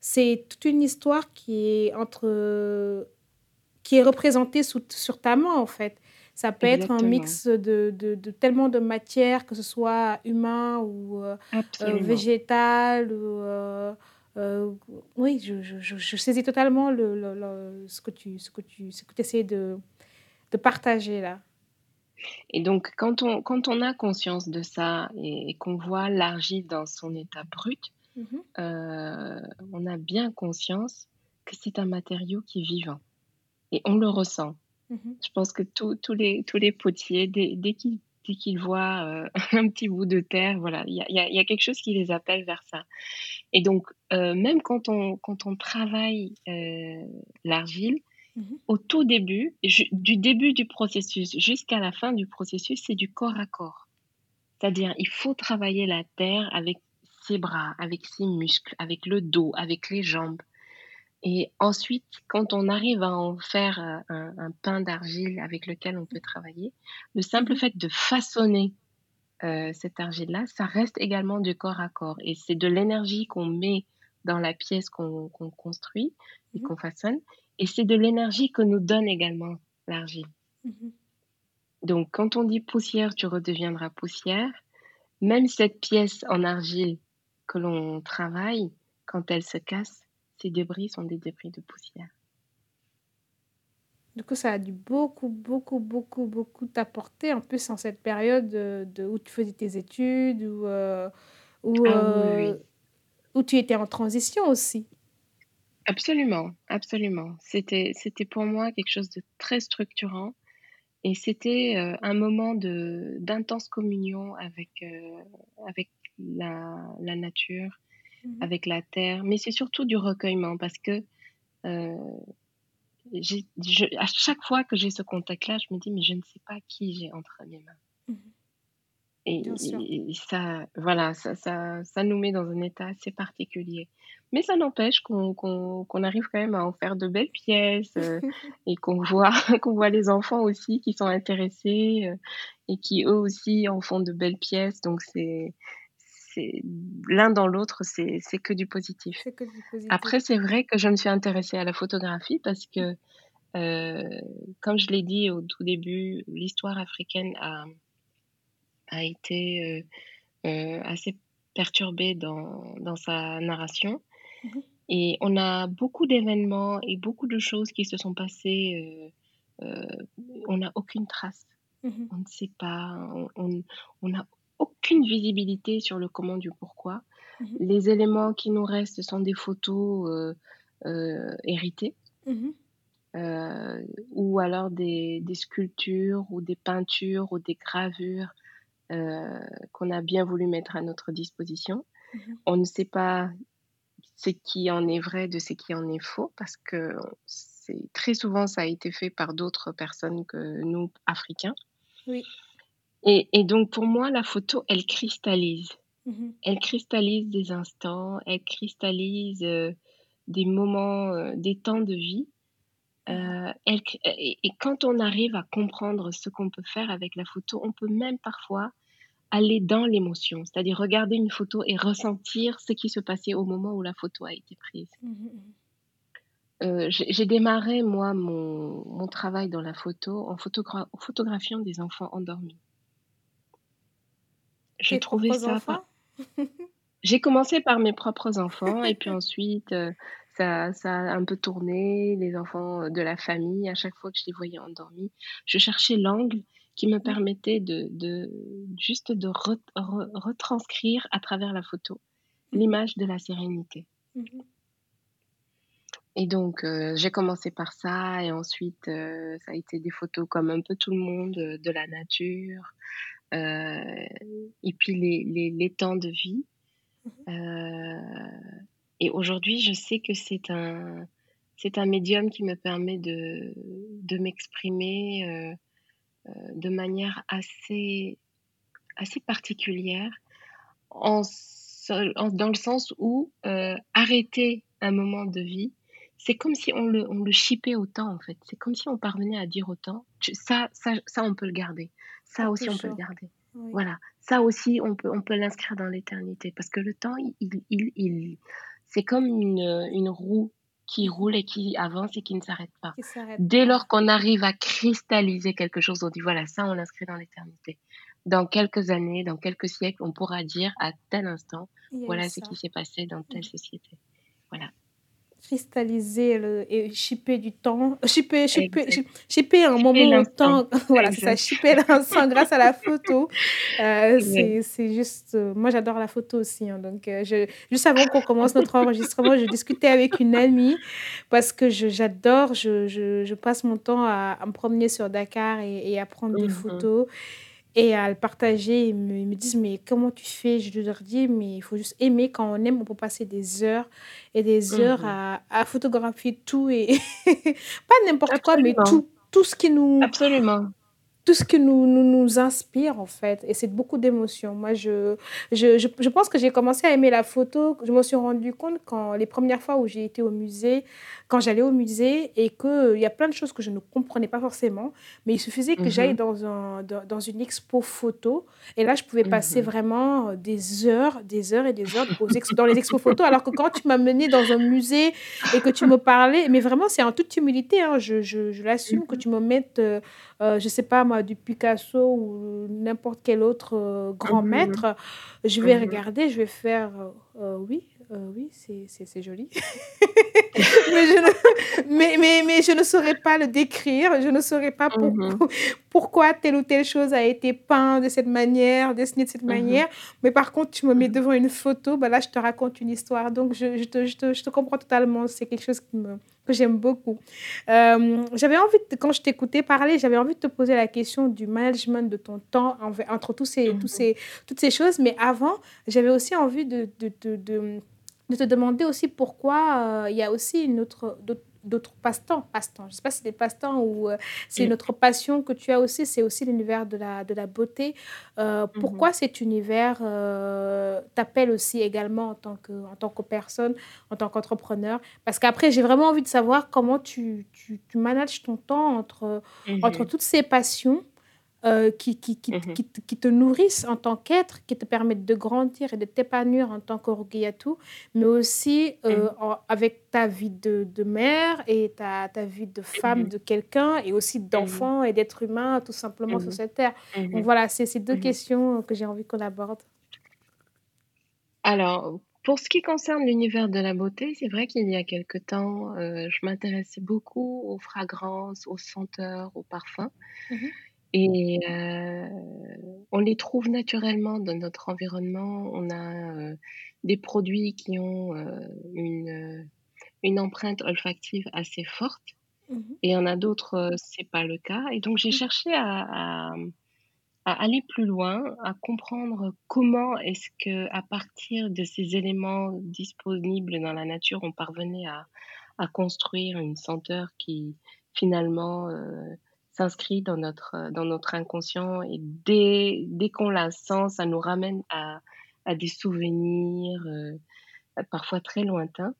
c'est toute une histoire qui est entre qui est représentée sous sur ta main, en fait. Ça peut être un mix de de de tellement de matières, que ce soit humain ou, heu, absolument. végétal ou, heu, oui, je je je saisis totalement le le le ce que tu ce que tu ce que tu essaies de de partager là. Et donc quand on quand on a conscience de ça et et qu'on voit l'argile dans son état brut, Mmh mh. heu, on a bien conscience que c'est un matériau qui est vivant et on le ressent. Mmh Je pense que tous tous les tous les potiers, dès dès qu'ils dès qu'ils voient, heu, un petit bout de terre, voilà, il y a il y a il y a quelque chose qui les appelle vers ça. Et donc heu, même quand on quand on travaille, heu, l'argile, Mmh au tout début, du début du processus jusqu'à la fin du processus, c'est du corps à corps. C'est-à-dire, il faut travailler la terre avec ses bras, avec ses muscles, avec le dos, avec les jambes et ensuite, quand on arrive à en faire, heu, un un pain d'argile avec lequel on peut travailler, le simple fait de façonner, heu, cette argile-là, ça reste également du corps à corps. Et c'est de l'énergie qu'on met dans la pièce qu'on qu'on construit et Mmh. qu'on façonne. Et c'est de l'énergie que nous donne également l'argile. Mmh Donc quand on dit: «Poussière, tu redeviendras poussière», même cette pièce en argile que l'on travaille, quand elle se casse, ces débris sont des débris de poussière. Du coup, ça a dû beaucoup, beaucoup, beaucoup, beaucoup t'apporter en plus en cette période, de où tu faisais tes études, où, où, Ah oui, oui. où tu étais en transition aussi. Absolument, absolument. C'était pour moi quelque chose de très structurant et c'était, heu, un moment d'intense communion avec, avec la la nature, Mmh avec la terre, mais c'est surtout du recueillement parce que, je à chaque fois que j'ai ce contact-là, je me dis: «Mais je ne sais pas qui j'ai entre mes mains» Mmh et ça voilà, ça ça ça nous met dans un état assez particulier. Mais ça n'empêche qu'on qu'on qu'on arrive quand même à en faire de belles pièces, heu et qu'on voit qu'on voit les enfants aussi qui sont intéressés, heu et qui eux aussi en font de belles pièces. Donc c'est l'un dans l'autre, c'est que du positif. Que du positif. Après c'est vrai que je me suis intéressée à la photographie parce que, heu, comme je l'ai dit au tout début, l'histoire africaine a a été, heu heu, assez perturbée dans dans sa narration Mmh et on a beaucoup d'événements et beaucoup de choses qui se sont passées, on n'a aucune trace. Mmh On ne sait pas, on n'a aucune visibilité sur le comment du pourquoi. Mmh Les éléments qui nous restent sont des photos, heu heu, héritées, Mmh heu, ou alors des des sculptures ou des peintures ou des gravures, qu'on a bien voulu mettre à notre disposition. Mmh On ne sait pas ce qui en est vrai de ce qui en est faux parce que c'est très souvent ça a été fait par d'autres personnes que nous, Africains Oui. Et et donc pour moi, la photo, elle cristallise. Mmh Elle cristallise des instants, elle cristallise, heu, des moments, heu, des temps de vie, heu, elle et et quand on arrive à comprendre ce qu'on peut faire avec la photo, on peut même parfois aller dans l'émotion, c'est-à-dire regarder une photo et ressentir ce qui se passait au moment où la photo a été prise. Mmh Heu, j'ai j'ai démarré moi mon mon travail dans la photo en photogra en photographiant des enfants endormis. Trouvais propres ça j'ai commencé par mes propres enfants et puis ensuite, heu, ça ça a un peu tourné, les enfants, heu, de la famille. À chaque fois que je les voyais endormis, je cherchais l'angle qui me permettait de de juste de ret re retranscrire à travers la photo, Mmh mh. l'image de la sérénité. Mmh mh. Et donc heu, j'ai commencé par ça et ensuite, ça a été des photos comme un peu tout le monde, de la nature, et puis les les les temps de vie, Mmh mh. heu et aujourd'hui, je sais que c'est un c'est un médium qui me permet de de m'exprimer, heu, de manière assez assez particulière en dans le sens où, arrêter un moment de vie, c'est comme si on le on le chippait au temps, en fait. C'est comme si on parvenait à dire au temps: «Tu ça ça ça on peut le garder, ça aussi on peut le garder. Oui. Voilà, ça aussi on peut on peut l'inscrire dans l'éternité». Parce que le temps il il il c'est comme une, une roue qui roule et qui avance et qui ne s'arrête pas. Dès lors qu'on arrive à cristalliser quelque chose, on dit: «Voilà, ça on l'inscrit dans l'éternité». Dans quelques années, dans quelques siècles, on pourra dire à tel instant: «Voilà ce qui s'est passé dans telle société». Voilà. Cristalliser le et chipper du temps, chipper chipper chipper un moment au temps, voilà, c'est ça, chipper l'instant grâce à la photo. Ouais. c'est juste, heu moi j'adore la photo aussi, hein, donc je juste avant qu'on commence notre enregistrement, je discutais avec une amie parce que je j'adore, je je je passe mon temps à à me promener sur Dakar et et à prendre des Mmh mh. photos et à le partager. Ils me ils me disent: «Mais comment tu fais?» je leur dis: «Mais il faut juste aimer, quand on aime, on peut passer des heures et des Mmh heures à à photographier tout et pas n'importe quoi, mais tout, tout ce qui nous Absolument. tout ce qui nous nous nous inspire, en fait et c'est beaucoup d'émotions». Moi, je je je je pense que j'ai commencé à aimer la photo, je me suis rendue compte quand les 1res fois où j'ai été au musée, quand j'allais au musée et qu'il y a plein de choses que je ne comprenais pas forcément, mais il suffisait que j'aille mh. dans un dans dans une expo photo et là, je pouvais passer mh. vraiment des heures, des heures et des heures aux ex dans les expos photos. Alors que quand tu m'as menée dans un musée et que tu me parlais mais vraiment, c'est en toute humilité, hein, je je je l'assume, que mh. tu me mettes, heu heu, je sais pas moi, du Picasso ou n'importe quel autre, heu, Mmh grand maître, je vais regarder, je vais faire: «Heu heu, oui, heu, oui, c'est joli». Mais je ne mais mais mais je ne saurais pas le décrire, je ne saurais pas Mmh mh. pourquoi pourquoi telle ou telle chose a été peint de cette manière, dessiné de cette Mmh mh. manière. Mais par contre, tu me mets mh. devant une photo, bah là, je te raconte une histoire. Donc je je te je te je te comprends totalement, c'est quelque chose qui me que j'aime beaucoup. Hem, j'avais envie de quand je t'écoutais parler, j'avais envie de te poser la question du management de ton temps entre tous ces tous mh. ces toutes ces choses, mais avant, j'avais aussi envie de de de de, te demander aussi pourquoi, heu, il y a aussi une autre d'autres d'autres passe-temps passe-temps, je sais pas si c'est des passe-temps ou heu, c'est une Mmh. autre passion que tu as aussi, c'est aussi l'univers de la de la beauté. Heu, Mmh mh. pourquoi cet univers, t'appelle aussi également en tant que en tant que personne, en tant qu'entrepreneur? Parce qu'après, j'ai vraiment envie de savoir comment tu tu tu manages ton temps entre Mmh entre toutes ces passions, heu, qui qui te nourrissent en tant qu'être, qui te permettent de grandir et de t'épanouir en tant qu'Orgueilletou, mais aussi, heu, en avec ta vie de de mère et ta ta vie de femme mh. de quelqu'un et aussi d'enfant et d'être humain tout simplement sur cette terre. Donc voilà, c'est ces 2 mh. questions que j'ai envie qu'on aborde. Alors, pour ce qui concerne l'univers de la beauté, c'est vrai qu'il y a quelque temps, heu, je m'intéressais beaucoup aux fragrances, aux senteurs, aux parfums. Et heu, on les trouve naturellement dans notre environnement. On a, heu, des produits qui ont, heu, une, heu, une empreinte olfactive assez forte Mmh mh. et il y en a d'autres, heu, c'est pas le cas et donc j'ai Mmh. cherché à à, mmh, à aller plus loin, à comprendre comment est-ce qu'à partir de ces éléments disponibles dans la nature, on parvenait à à construire une senteur qui finalement, heu, s'inscrit dans notre, heu, dans notre inconscient et dès dès qu'on la sent, ça nous ramène à à des souvenirs, heu, parfois très lointains.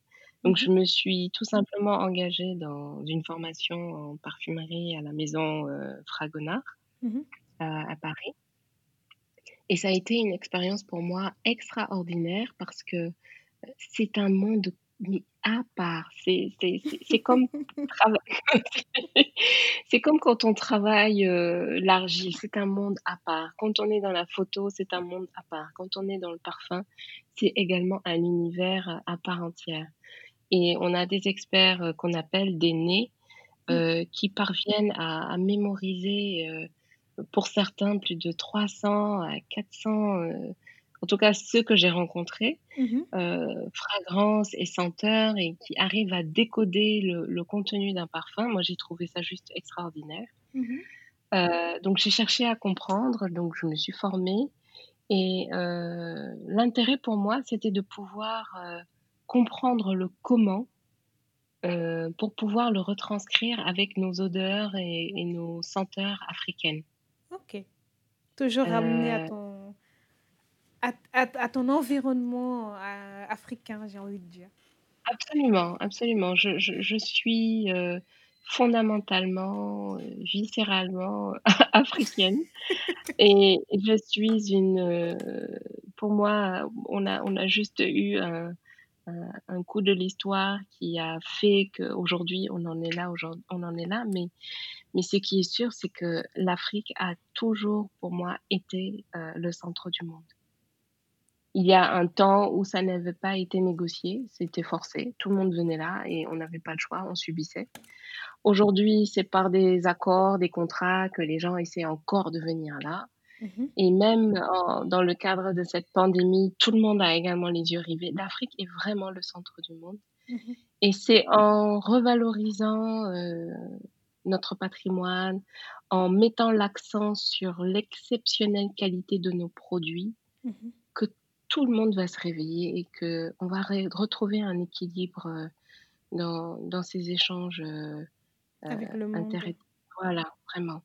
Mmh Donc mh. je me suis tout simplement engagée dans une formation en parfumerie à la maison, heu, Fragonard Mmh mh. à à Paris et ça a été une expérience pour moi extraordinaire parce que, c'est un monde mais à part. C'est comme c'est comme quand on travaille, heu, l'argile, c'est un monde à part. Quand on est dans la photo, c'est un monde à part. Quand on est dans le parfum, c'est également un univers, à part entière et on a des experts, heu, qu'on appelle des nés, Mmh. qui parviennent à à mémoriser, pour certains plus de 300 à 400, heu, en tout cas ceux que j'ai rencontrés, Mmh heu, fragrances et senteurs et qui arrivent à décoder le le contenu d'un parfum. Moi, j'ai trouvé ça juste extraordinaire. Mmh Heu, donc j'ai cherché à comprendre, donc je me suis formée et heu, l'intérêt pour moi, c'était de pouvoir, comprendre le comment, pour pouvoir le retranscrire avec nos odeurs et et nos senteurs africaines. OK. Toujours ramené à ton à à à ton environnement, heu, africain, j'ai envie de dire. Absolument, absolument. Je je je suis, heu, fondamentalement, heu, viscéralement africaine et je suis une, pour moi, on a on a juste eu un un un coup de l'histoire qui a fait qu'aujourd'hui on en est là on en est là, mais mais ce qui est sûr, c'est que l'Afrique a toujours pour moi été, le centre du monde. Il y a un temps où ça n'avait pas été négocié, c'était forcé. Tout le monde venait là et on n'avait pas le choix, on subissait. Aujourd'hui, c'est par des accords, des contrats que les gens essaient encore de venir là Mmh et même en dans le cadre de cette pandémie, tout le monde a également les yeux rivés. L'Afrique est vraiment le centre du monde Mmh et c'est en revalorisant, heu, notre patrimoine, en mettant l'accent sur l'exceptionnelle qualité de nos produits Mmh que tout le monde va se réveiller et qu'on va ré retrouver un équilibre, heu, dans dans ces échanges, heu, Avec le monde. inter voilà, vraiment.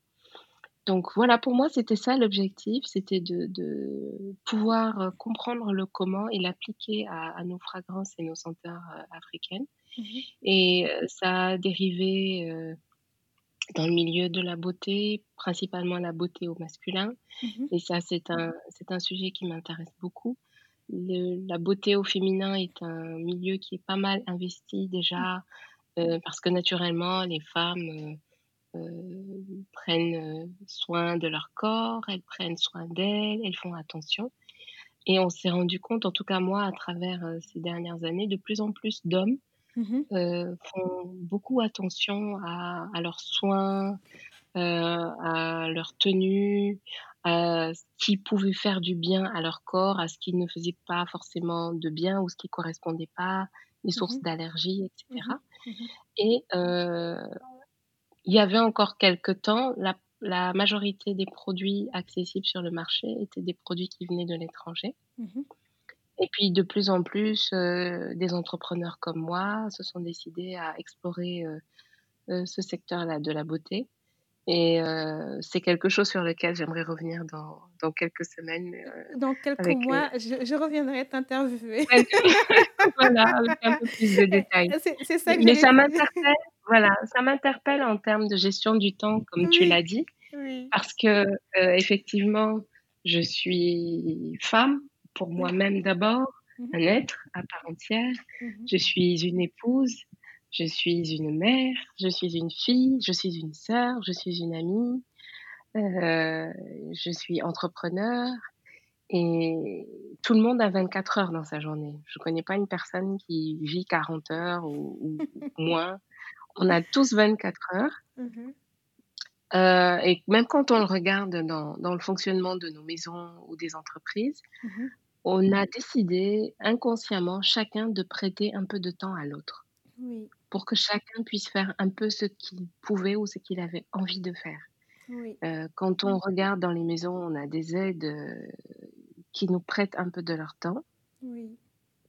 Donc voilà, pour moi, c'était ça l'objectif, c'était de de pouvoir, comprendre le comment et l'appliquer à à nos fragrances et nos senteurs, africaines Mmh et ça a dérivé, dans le milieu de la beauté, principalement la beauté au masculin Mmh et ça, c'est un c'est un sujet qui m'intéresse beaucoup. Le la beauté au féminin est un milieu qui est pas mal investi déjà, heu, parce que naturellement les femmes, heu heu, prennent, soin de leur corps, elles prennent soin d'elles, elles font attention. Et on s'est rendu compte, en tout cas moi à travers, ces dernières années, de plus en plus d'hommes, Mmh font beaucoup attention à à leurs soins, à leur tenue, à ce qui pouvait faire du bien à leur corps, à ce qui ne faisait pas forcément de bien ou ce qui correspondait pas, les sources Mmh d'allergies et Mmh Mmh et heu, il y avait encore quelque temps, la la majorité des produits accessibles sur le marché étaient des produits qui venaient de l'étranger. Mmh et puis de plus en plus, heu, des entrepreneurs comme moi se sont décidés à explorer, heu, ce secteur-là de la beauté et heu, c'est quelque chose sur lequel j'aimerais revenir dans dans quelques semaines, heu, Dans quelques heu, mois, je je reviendrai t'interviewer. voilà, avec un peu plus de détails. c'est c'est ça Mais que mais j'allais ça te m'interpelle, voilà, ça m'interpelle en termes de gestion du temps, comme tu l'as dit, oui. parce que, effectivement, je suis femme, pour Mmh moi-même d'abord, mh. un être à part entière. Mmh Je suis une épouse, je suis une mère, je suis une fille, je suis une sœur, je suis une amie, heu, je suis entrepreneur et tout le monde a 24 heures dans sa journée. Je connais pas une personne qui vit 40 heures ou moins. On a tous 24 heures, Mmh heu et même quand on le regarde dans dans le fonctionnement de nos maisons ou des entreprises, Mmh on a décidé inconsciemment chacun de prêter un peu de temps à l'autre, Oui, pour que chacun puisse faire un peu ce qu'il pouvait ou ce qu'il avait envie de faire. oui, Heu, quand on regarde dans les maisons, on a des aides, heu, qui nous prêtent un peu de leur temps oui.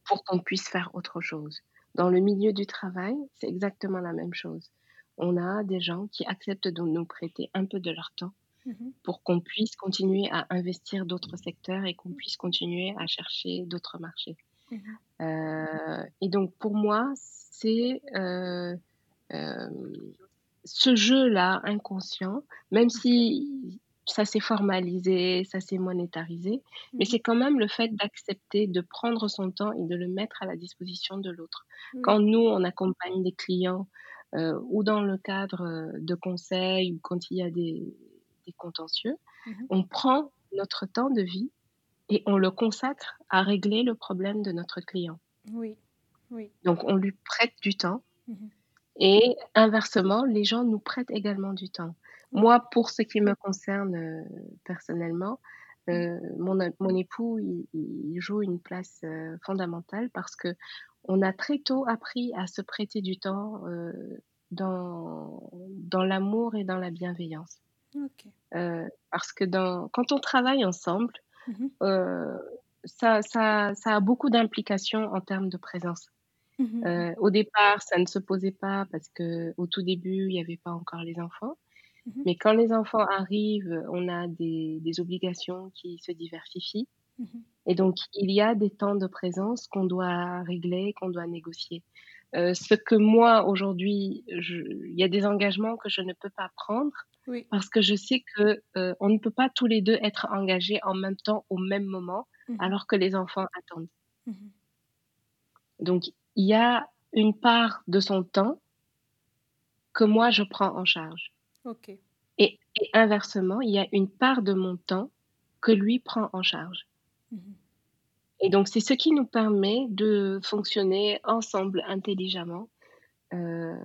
pour qu'on puisse faire autre chose. Dans le milieu du travail, c'est exactement la même chose. On a des gens qui acceptent de nous prêter un peu de leur temps Mmh pour qu'on puisse continuer à investir d'autres secteurs et qu'on puisse continuer à chercher d'autres marchés. Mmh Heu et donc pour moi, c'est, heu, hem, ce jeu-là inconscient, même si ça s'est formalisé, ça s'est monétarisé, mais Mmh c'est quand même le fait d'accepter de prendre son temps et de le mettre à la disposition de l'autre. Quand nous, on accompagne des clients, ou dans le cadre, de conseils ou quand il y a des des contentieux, Mmh on prend notre temps de vie et on le consacre à régler le problème de notre client. Oui. Oui. Donc on lui prête du temps Mmh et inversement, les gens nous prêtent également du temps. Moi, pour ce qui me concerne, heu, personnellement, Mmh. heu, mon mon époux, il il joue une place, heu, fondamentale parce qu'on a très tôt appris à se prêter du temps, dans dans l'amour et dans la bienveillance. OK. Heu, parce que dans quand on travaille ensemble, Mmh heu, ça ça ça a beaucoup d'implications en termes de présence. Mmh Heu, au départ, ça ne se posait pas parce qu'au tout début, il y avait pas encore les enfants. Mmh Mais quand les enfants arrivent, on a des des obligations qui se diversifient Mmh et donc il y a des temps de présence qu'on doit régler, qu'on doit négocier. Heu, ce que moi, aujourd'hui, il y a des engagements que je ne peux pas prendre Oui. parce que je sais que, heu, on ne peut pas tous les 2 être engagés en même temps, au même moment, Mmh alors que les enfants attendent. Mmh Donc il y a une part de son temps que moi je prends en charge. Et et inversement, il y a une part de mon temps que lui prend en charge. Mmh et donc c'est ce qui nous permet de fonctionner ensemble intelligemment, heu,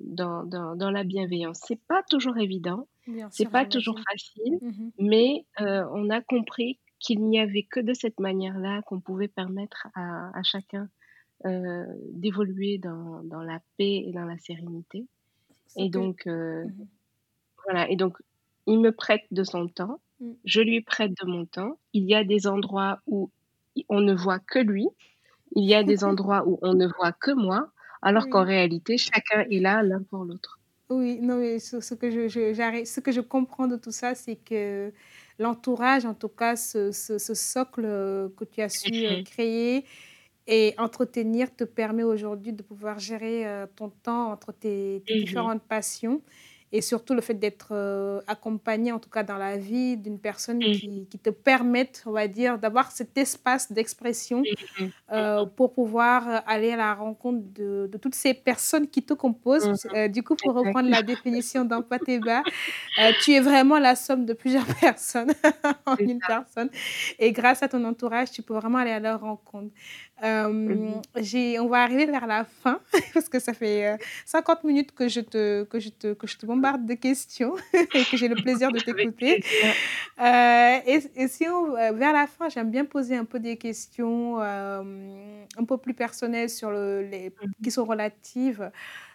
dans dans dans la bienveillance. C'est pas toujours évident, c'est pas toujours facile, Mmh mais heu, on a compris qu'il n'y avait que de cette manière-là qu'on pouvait permettre à à chacun, heu, d'évoluer dans dans la paix et dans la sérénité et donc mmh Voilà et donc il me prête de son temps, Mmh. je lui prête de mon temps. Il y a des endroits où on ne voit que lui, il y a des endroits où on ne voit que moi, alors qu'en réalité chacun est là l'un pour l'autre. Oui, non, mais ce ce que je ce que je comprends de tout ça, c'est que l'entourage, en tout cas, ce ce ce socle, heu, que tu as su, heu, Mmh créer et entretenir te permet aujourd'hui de pouvoir gérer, heu, ton temps entre tes tes Mmh différentes passions et surtout le fait d'être, heu, accompagné, en tout cas dans la vie, d'une personne Mmh qui qui te permette, on va dire, d'avoir cet espace d'expression Mmh mh. heu, pour pouvoir, heu, aller à la rencontre de de toutes ces personnes qui te composent. Mmh heu, du coup, pour reprendre la définition d'Empathéba, heu, tu es vraiment la somme de plusieurs personnes en une personne et grâce à ton entourage, tu peux vraiment aller à leur rencontre. Mmh j'ai on va arriver vers la fin parce que ça fait, heu, 50 minutes que je te que je te que je te bombarde de questions et que j'ai le plaisir de t'écouter. Heu et et si on heu, vers la fin, j'aime bien poser un peu des questions, un peu plus personnelles sur le les Mmh qui sont relatives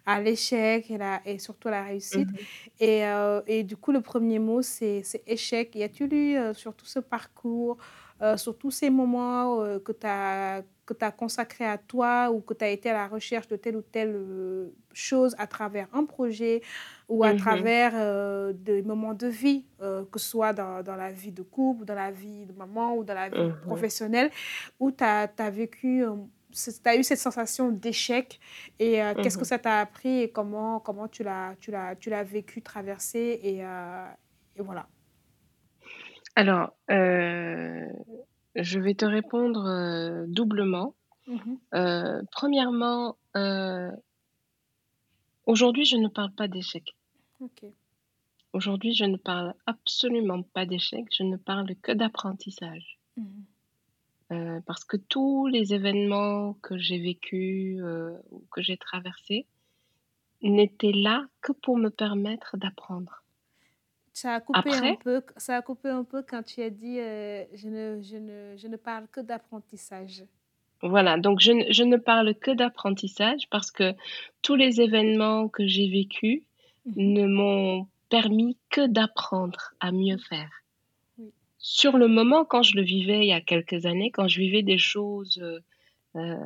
à l'échec et la et surtout à la réussite. Mmh et et du coup, le premier mot, c'est échec. Y a-t-il eu, sur tout ce parcours, heu, sur tous ces moments, que tu as que tu as consacrés à toi ou que tu as été à la recherche de telle ou telle, heu, chose à travers un projet ou à Mmh travers, heu, des moments de vie, heu, que ce soit dans dans la vie de couple, dans la vie de maman ou dans la vie Mmh professionnelle, où tu as vécu, tu as eu cette sensation d'échec et qu'est-ce que Mmh ça t'a appris et comment comment tu l'as vécu, traversé et voilà? Alors, je vais te répondre, heu, doublement. Mmh mh. Heu, premièrement, heu, aujourd'hui je ne parle pas d'échec. Aujourd'hui, je ne parle absolument pas d'échec, je ne parle que d'apprentissage. Mmh mh. Heu, parce que tous les événements que j'ai vécus, ou que j'ai traversés n'étaient là que pour me permettre d'apprendre. Ça a coupé un peu ça a coupé un peu quand tu as dit, heu: «Je ne je ne je ne parle que d'apprentissage». voilà, donc je ne je ne parle que d'apprentissage parce que tous les événements que j'ai vécus Mmh mh. ne m'ont permis que d'apprendre à mieux faire. Oui. Sur le moment, quand je le vivais il y a quelques années, quand je vivais des choses, heu,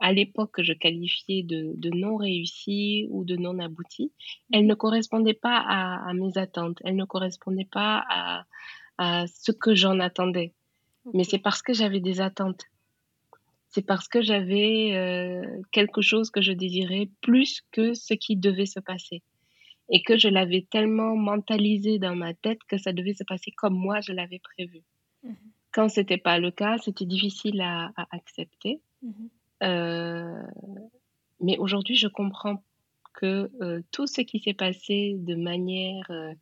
à l'époque que je qualifiais de de non réussies ou de non abouties, Mmh elles mh. ne correspondaient pas à à mes attentes, elles ne correspondaient pas à à ce que j'en attendais. Mais c'est parce que j'avais des attentes. C'est parce que j'avais, heu, quelque chose que je désirais plus que ce qui devait se passer et que je l'avais tellement mentalisé dans ma tête que ça devait se passer comme moi je l'avais prévu. Mhm. Quand c'était pas le cas, c'était difficile à, à accepter. Mhm. Euh, mais aujourd'hui, je comprends que euh, tout ce qui s'est passé de manière, euh,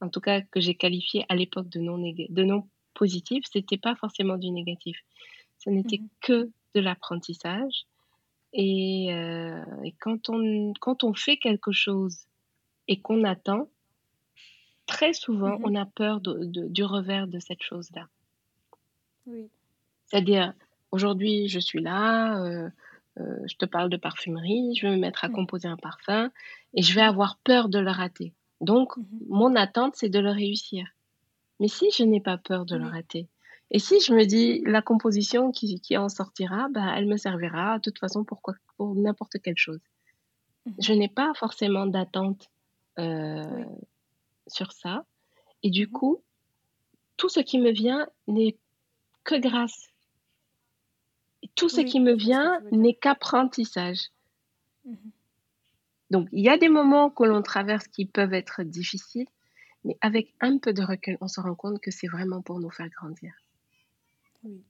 en tout cas que j'ai qualifié à l'époque de non, de non positif, c'était pas forcément du négatif. Ce n'était Mhm. que de l'apprentissage. Et, et quand, on, quand on fait quelque chose et qu'on attend, très souvent, Mhm. on a peur de- de- du revers de cette chose-là. Oui. C'est-à-dire, aujourd'hui, je suis là, euh, euh, je te parle de parfumerie, je vais me mettre à composer un parfum et je vais avoir peur de le rater. Donc, Mhm. mon attente, c'est de le réussir. Mais si je n'ai pas peur de le rater, et si je me dis, la composition qui, qui en sortira, bah, elle me servira de toute façon pour, quoi- pour n'importe quelle chose. Mhm. Je n'ai pas forcément d'attente euh, Oui. sur ça. Et du Mhm. coup, tout ce qui me vient n'est que grâce. Tout ce Oui, qui me vient n'est qu'apprentissage. Mhm. Donc, il y a des moments que l'on traverse qui peuvent être difficiles, mais avec un peu de recul, on se rend compte que c'est vraiment pour nous faire grandir. Oui.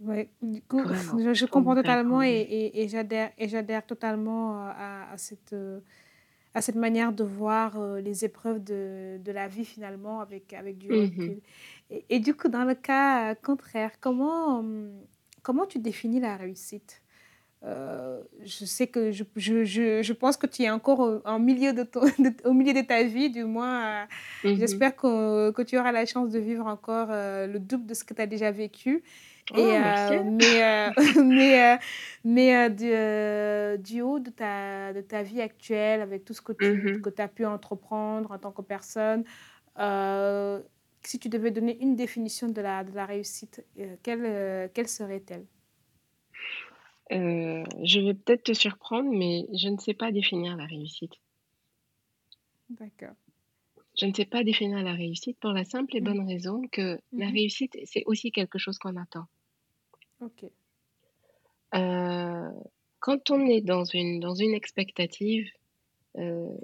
Ouais, du coup, je, comprends totalement et, grandir. et, et j'adhère totalement euh, à, à cette euh, à cette manière de voir euh, les épreuves de, de la vie finalement avec avec du Mhm. recul. Et, et du coup, dans le cas contraire, comment hum, comment tu définis la réussite? Euh, je sais que je, je, je, je pense que tu es encore au, en milieu de ton, de- au milieu de ta vie, du moins. euh, Mhm. J'espère que, que tu auras la chance de vivre encore euh, le double de ce que tu as déjà vécu. Oh, Et, merci. mais mais, mais du, du haut de ta, de ta vie actuelle, avec tout ce que tu que as pu entreprendre en tant que personne, si tu devais donner une définition de la, de la réussite, euh, quelle, euh, quelle serait-elle? Euh, je vais peut-être te surprendre, mais je ne sais pas définir la réussite. D'accord. Je ne sais pas définir la réussite pour la simple et Mhm. bonne raison que la Mhm. réussite, c'est aussi quelque chose qu'on attend. Ok. Quand on est dans une, dans une expectative, on,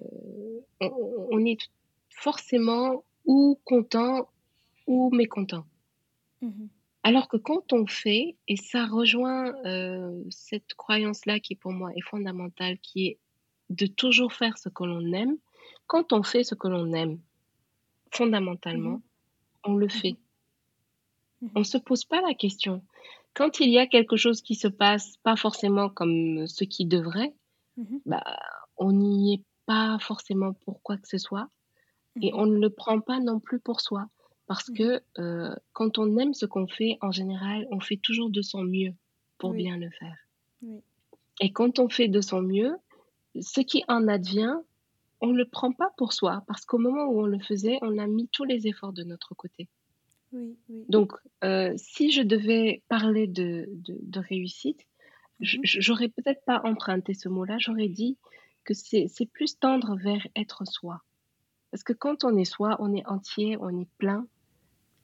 on est forcément ou content ou mécontent. Mhm. Alors que quand on fait, et ça rejoint euh, cette croyance-là qui pour moi est fondamentale, qui est de toujours faire ce que l'on aime, quand on fait ce que l'on aime, fondamentalement, Mhm. on le Mhm. fait. On ne se pose pas la question. Quand il y a quelque chose qui se passe pas forcément comme ce qui devrait, bah, on n'y est pas forcément pour quoi que ce soit et on ne le prend pas non plus pour soi. Parce Mhm. que euh, quand on aime ce qu'on fait, en général, on fait toujours de son mieux pour Oui, bien le faire. oui. Et quand on fait de son mieux, ce qui en advient, on ne le prend pas pour soi. Parce qu'au moment où on le faisait, on a mis tous les efforts de notre côté. Oui, oui. Donc, euh, si je devais parler de, de, de réussite, j- j'aurais peut-être pas emprunté ce mot-là, j'aurais dit que c'est c'est plus tendre vers être soi. Parce que quand on est soi, on est entier, on est plein.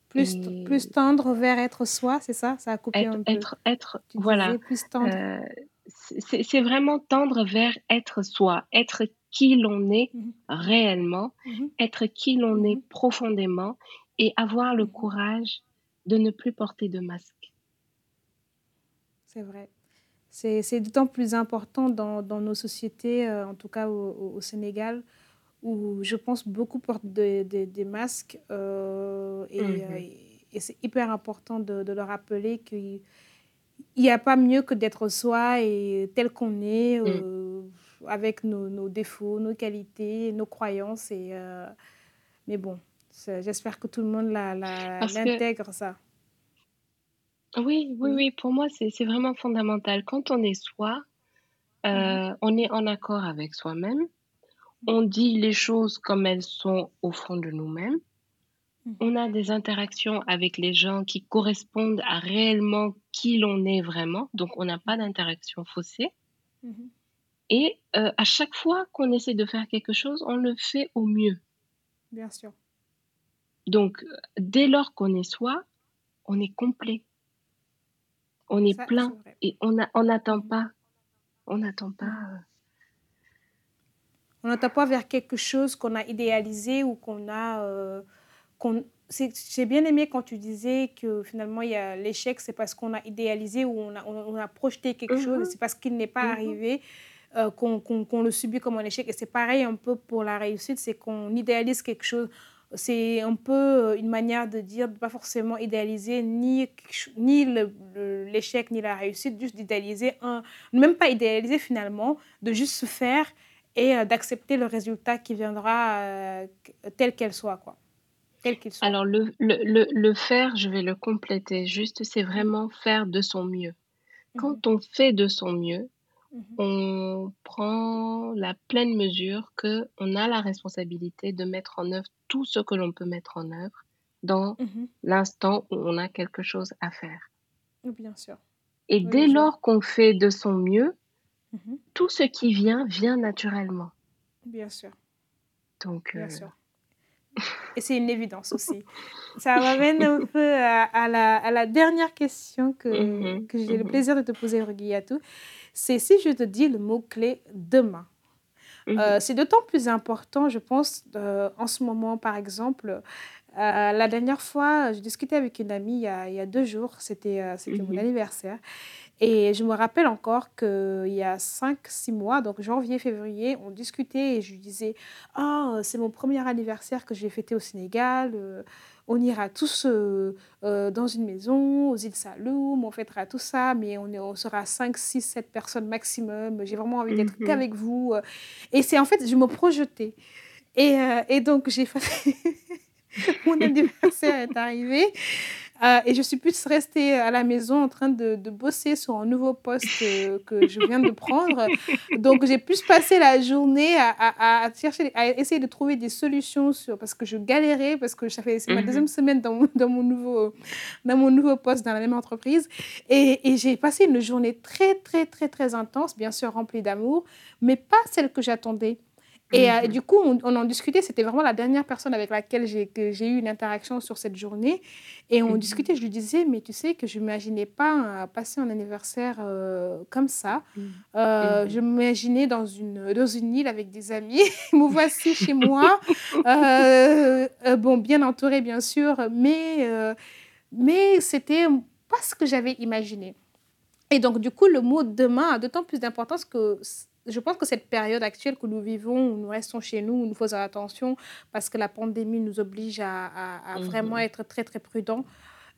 Plus, t- Et plus tendre vers être soi, c'est ça? Ça a coupé être, un peu. être, être, Tu voilà. plus tendre. Euh, c'est vraiment tendre vers être soi, être qui l'on est Mhm. réellement, Mhm. être qui l'on est Mhm. profondément et avoir le courage de ne plus porter de masque. C'est vrai. C'est, c'est d'autant plus important dans, dans nos sociétés, euh, en tout cas au- au Sénégal, où je pense beaucoup portent des des- des masques euh, et, euh, Mhm. et c'est hyper important de, de leur rappeler qu'il n'y a pas mieux que d'être soi et tel qu'on est, Mm. euh, avec nos, nos défauts, nos qualités, nos croyances. Et, euh, mais bon, j'espère que tout le monde que, l'intègre, ça. oui, oui, Oui. oui, pour moi, c'est vraiment fondamental. Quand on est soi, Mhm. euh, on est en accord avec soi-même, on dit les choses comme elles sont au fond de nous-mêmes, Mhm. on a des interactions avec les gens qui correspondent à réellement qui l'on est vraiment, donc on n'a pas d'interaction faussée. Mhm. Et euh, à chaque fois qu'on essaie de faire quelque chose, on le fait au mieux. Bien sûr. Donc, euh, dès lors qu'on est soi, on est complet, on est Ça, plein et on n'attend Mhm. pas, on n'attend pas. Mhm. on n'entend pas vers quelque chose qu'on a idéalisé ou qu'on a... Euh, qu'on j'ai bien aimé quand tu disais que finalement, il y a l'échec, c'est parce qu'on a idéalisé ou on a, on a projeté quelque chose, Mmh c'est parce qu'il n'est pas Mmh arrivé euh, qu'on qu'on- qu'on le subit comme un échec. Et c'est pareil un peu pour la réussite, c'est qu'on idéalise quelque chose. C'est un peu euh, une manière de dire, de pas forcément idéaliser ni, ni le- le- l'échec ni la réussite, juste d'idéaliser un, même pas idéaliser finalement, de juste se faire et euh, d'accepter le résultat qui viendra euh, tel qu'elle soit, quoi. Tel qu'il soit. Alors le le le le faire, je vais le compléter. Juste, c'est vraiment faire de son mieux. mhm, Quand on fait de son mieux, mhm, on prend la pleine mesure que on a la responsabilité de mettre en œuvre tout ce que l'on peut mettre en œuvre dans mhm. l'instant où on a quelque chose à faire. Bien sûr. Et Oui, dès lors qu'on fait de son mieux, Mhm. tout ce qui vient, vient naturellement. Bien sûr. Donc, Bien heu, sûr. Et c'est une évidence aussi. Ça m'amène un peu à, à la, à la dernière question que, mmh que mh, j'ai le mmh plaisir de te poser, Rugiatou. C'est si je te dis le mot-clé demain. Mmh Euh, c'est d'autant plus important, je pense, euh, en ce moment, par exemple. Euh, la dernière fois, je discutais avec une amie il y a, il y a deux jours, c'était euh, mon anniversaire. Et je me rappelle encore qu'il y a cinq, six mois, donc janvier, février, on discutait et je lui disais Ah, c'est mon premier anniversaire que je vais fêter au Sénégal. euh, on ira tous euh, euh, dans une maison, aux îles Saloum, on fêtera tout ça, mais on, est- on sera 5, 6, 7 personnes maximum. J'ai vraiment envie d'être Mmh qu'avec vous. Et c'est en fait, je me projetais. Et, et donc, j'ai fait. Mon anniversaire est arrivé euh, et je suis plus restée à la maison en train de, de bosser sur un nouveau poste euh, que je viens de prendre. Donc, j'ai plus passé la journée à, à- à chercher, à essayer de trouver des solutions sur, parce que je galérais, parce que ça fait, ma Mmh deuxième semaine dans mon, dans mon nouveau, dans mon nouveau poste dans la même entreprise. Et, et j'ai passé une journée très, très, très, très intense, bien sûr remplie d'amour, mais pas celle que j'attendais. Et euh, du coup, on, on en discutait. C'était vraiment la dernière personne avec laquelle j'ai eu une interaction sur cette journée. Et on Mmh discutait. Je lui disais, mais tu sais que je n'imaginais pas euh, passer un anniversaire euh, comme ça. Euh, Mmh je m'imaginais dans une, dans une île avec des amis. Me voici chez moi. Bon, bien entourée, bien sûr. Mais, mais c'était pas ce que j'avais imaginé. Et donc, du coup, le mot demain a d'autant plus d'importance que je pense que cette période actuelle que nous vivons, où nous restons chez nous, où nous faisons attention parce que la pandémie nous oblige à, à- à vraiment être très, très prudents,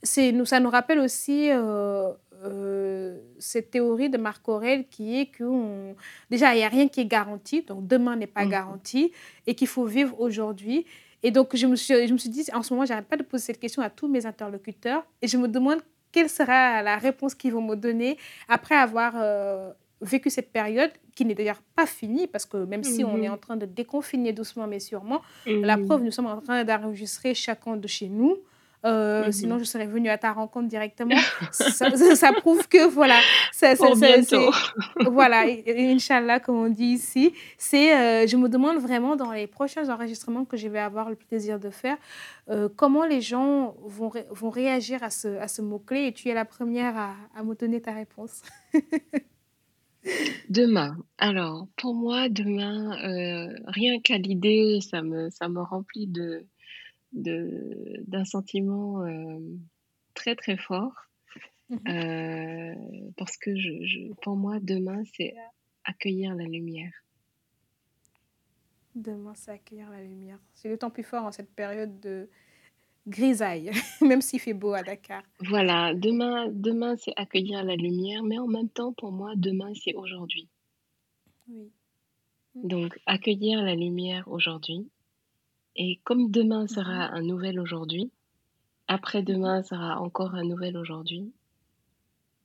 c'est, nous, ça nous rappelle aussi euh, euh, cette théorie de Marc Aurèle qui est que on- déjà, il n'y a rien qui est garanti, donc demain n'est pas Mmh garanti et qu'il faut vivre aujourd'hui. Et donc, je me suis, je me suis dit, en ce moment, j'arrête pas de poser cette question à tous mes interlocuteurs et je me demande quelle sera la réponse qu'ils vont me donner après avoir euh, vécu cette période qui n'est d'ailleurs pas finie parce que même si on est en Mmh train de déconfiner doucement mais sûrement, la Mmh preuve, nous sommes en train d'enregistrer chacun de chez nous. Euh, sinon, Mmh je serais venue à ta rencontre directement. Ça, ça- ça prouve que, voilà, ça, ça- bientôt. Voilà, Inch'Allah, comme on dit ici. C'est, euh, je me demande vraiment dans les prochains enregistrements que je vais avoir le plaisir de faire, euh, comment les gens vont, ré- vont réagir à ce, à ce mot-clé. Et tu es la première à, à me donner ta réponse. Demain, alors pour moi demain, heu, rien qu'à l'idée, ça me ça me remplit de de d'un sentiment, hem, très, très fort, Mhm. heu, parce que je je pour moi demain, c'est accueillir la lumière. Demain, c'est accueillir la lumière. C'est d'autant plus fort en cette période de grisaille, même s'il fait beau à Dakar. Voilà, demain demain, c'est accueillir la lumière, mais en même temps, pour moi, demain, c'est aujourd'hui. Oui. Donc accueillir la lumière aujourd'hui et comme demain Mhm. sera un nouvel aujourd'hui, après-demain sera encore un nouvel aujourd'hui,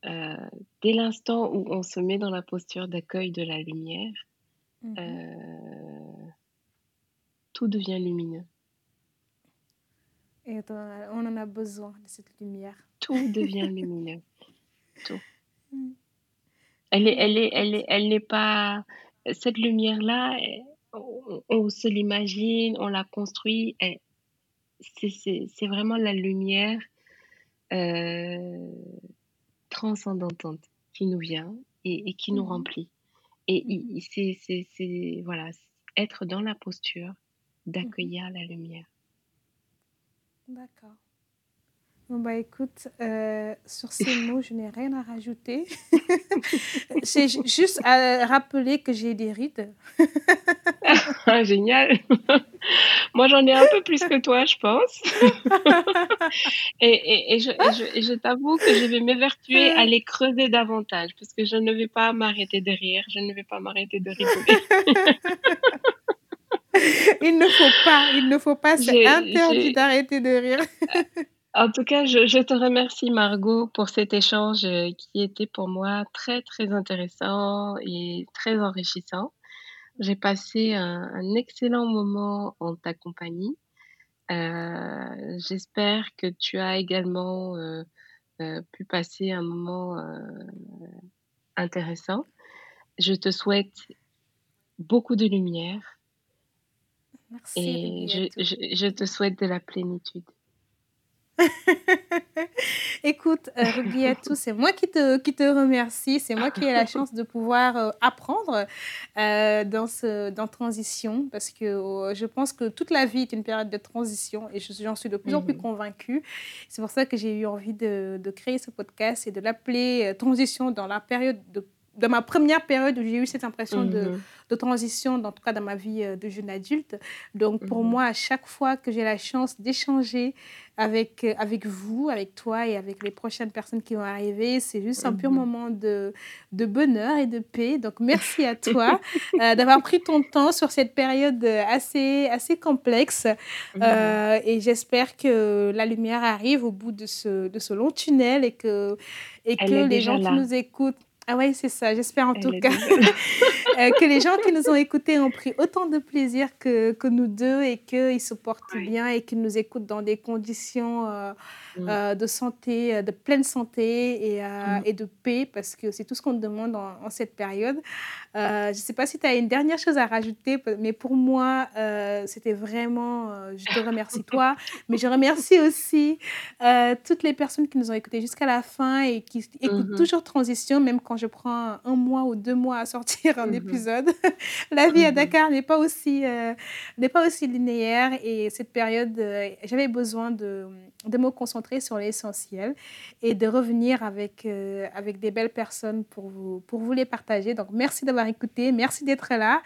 heu, dès l'instant où on se met dans la posture d'accueil de la lumière, Mhm. heu tout devient lumineux. Et on en a- besoin de cette lumière. Tout devient lumineux, tout. Mm. Elle est elle est elle est elle n'est pas cette lumière-là, eh, on on se l'imagine, on la construit, c'est vraiment la lumière, heu, transcendantante qui nous vient et et qui nous Mhm. remplit et Mhm. i c'est voilà, être dans la posture d'accueillir la lumière. D'accord. Bon, bah écoute, euh, sur ces mots, je n'ai rien à rajouter. C'est juste à rappeler que j'ai des rides. Ah, génial. Moi, j'en ai un peu plus que toi, je pense. et, et, je, je, t'avoue que je vais m'évertuer à les creuser davantage parce que je ne vais pas m'arrêter de rire, je ne vais pas m'arrêter de rigoler. il ne faut pas, il ne faut pas, c'est interdit d'arrêter de rire. En tout cas, je, te remercie Margot pour cet échange euh, qui était pour moi très très intéressant et très enrichissant. J'ai passé un, excellent moment en ta compagnie. Euh, j'espère que tu as également euh, pu passer un moment intéressant. Je te souhaite beaucoup de lumière. Merci. Et je te souhaite de la plénitude. Écoute, euh, tous, c'est moi qui te, qui te remercie. C'est moi qui ai la chance de pouvoir euh, apprendre euh, dans, ce, dans Transition parce que euh, je pense que toute la vie est une période de transition et j'en suis de plus en plus mhm. convaincue. C'est pour ça que j'ai eu envie de, de, créer ce podcast et de l'appeler Transition dans la période de de ma première période où j'ai eu cette impression de, mhm. de, transition, en tout cas dans ma vie de jeune adulte. Donc, pour mhm. moi, à chaque fois que j'ai la chance d'échanger avec, euh, avec vous, avec toi et avec les prochaines personnes qui vont arriver. C'est juste un pur mhm. moment de, de bonheur et de paix. Donc, merci à toi euh, d'avoir pris ton temps sur cette période assez, assez complexe. Euh, et j'espère que la lumière arrive au bout de ce, de ce long tunnel et que, et que les gens qui nous écoutent ah oui, c'est ça. J'espère en tout cas que les gens qui nous ont écoutés ont pris autant de plaisir que, que nous deux et qu'ils se portent bien et qu'ils nous écoutent dans des conditions euh, euh, de santé, euh, de pleine santé et, mm. et, de paix parce que c'est tout ce qu'on demande en, cette période. je ne sais pas si tu as une dernière chose à rajouter, mais pour moi, c'était vraiment, je te remercie toi, mais je remercie aussi toutes les personnes qui nous ont écoutés jusqu'à la fin et qui écoutent mm-hmm. toujours Transition, même quand je prends un mois ou deux mois à sortir un mhm. épisode. la vie à mhm. Dakar n'est pas aussi euh, n'est pas aussi linéaire et cette période, euh, j'avais besoin de, de, me concentrer sur l'essentiel et de revenir avec euh, avec des belles personnes pour vous pour vous les partager. Donc merci d'avoir écouté, merci d'être là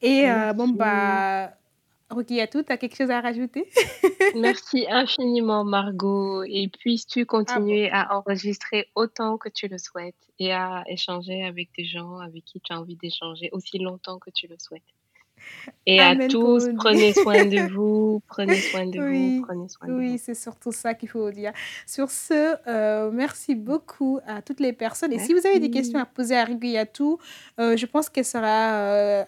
et bon bah tout, tu as quelque chose à rajouter? Merci infiniment, Margot. Et puisses-tu continuer à enregistrer autant que tu le souhaites et à échanger avec des gens avec qui tu as envie d'échanger aussi longtemps que tu le souhaites. Et à tous, prenez soin de vous, prenez soin de vous, prenez soin de oui, vous. Oui, c'est surtout ça qu'il faut dire. Sur ce, euh, merci beaucoup à toutes les personnes. Et si vous avez des questions à poser à Riguyatou, euh, je pense qu'elle sera, euh,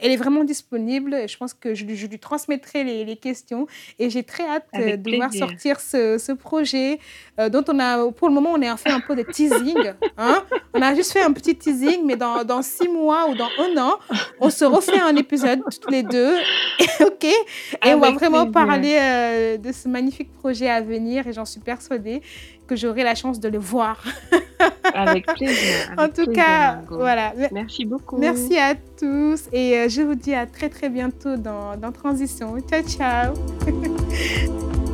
elle est vraiment disponible. Je pense que je, lui transmettrai les, les, questions. Et j'ai très hâte de voir sortir ce, ce projet dont on a, pour le moment, on est en fait un peu de teasing. Hein? On a juste fait un petit teasing, mais dans, dans six mois ou dans un an, on se refait un épisode toutes les deux. ok Et on va vraiment parler euh, de ce magnifique projet à venir et j'en suis persuadée que j'aurai la chance de le voir. avec plaisir. en tout cas, voilà. Merci beaucoup. Merci à tous et euh, je vous dis à très très bientôt dans, dans Transition. Ciao, ciao.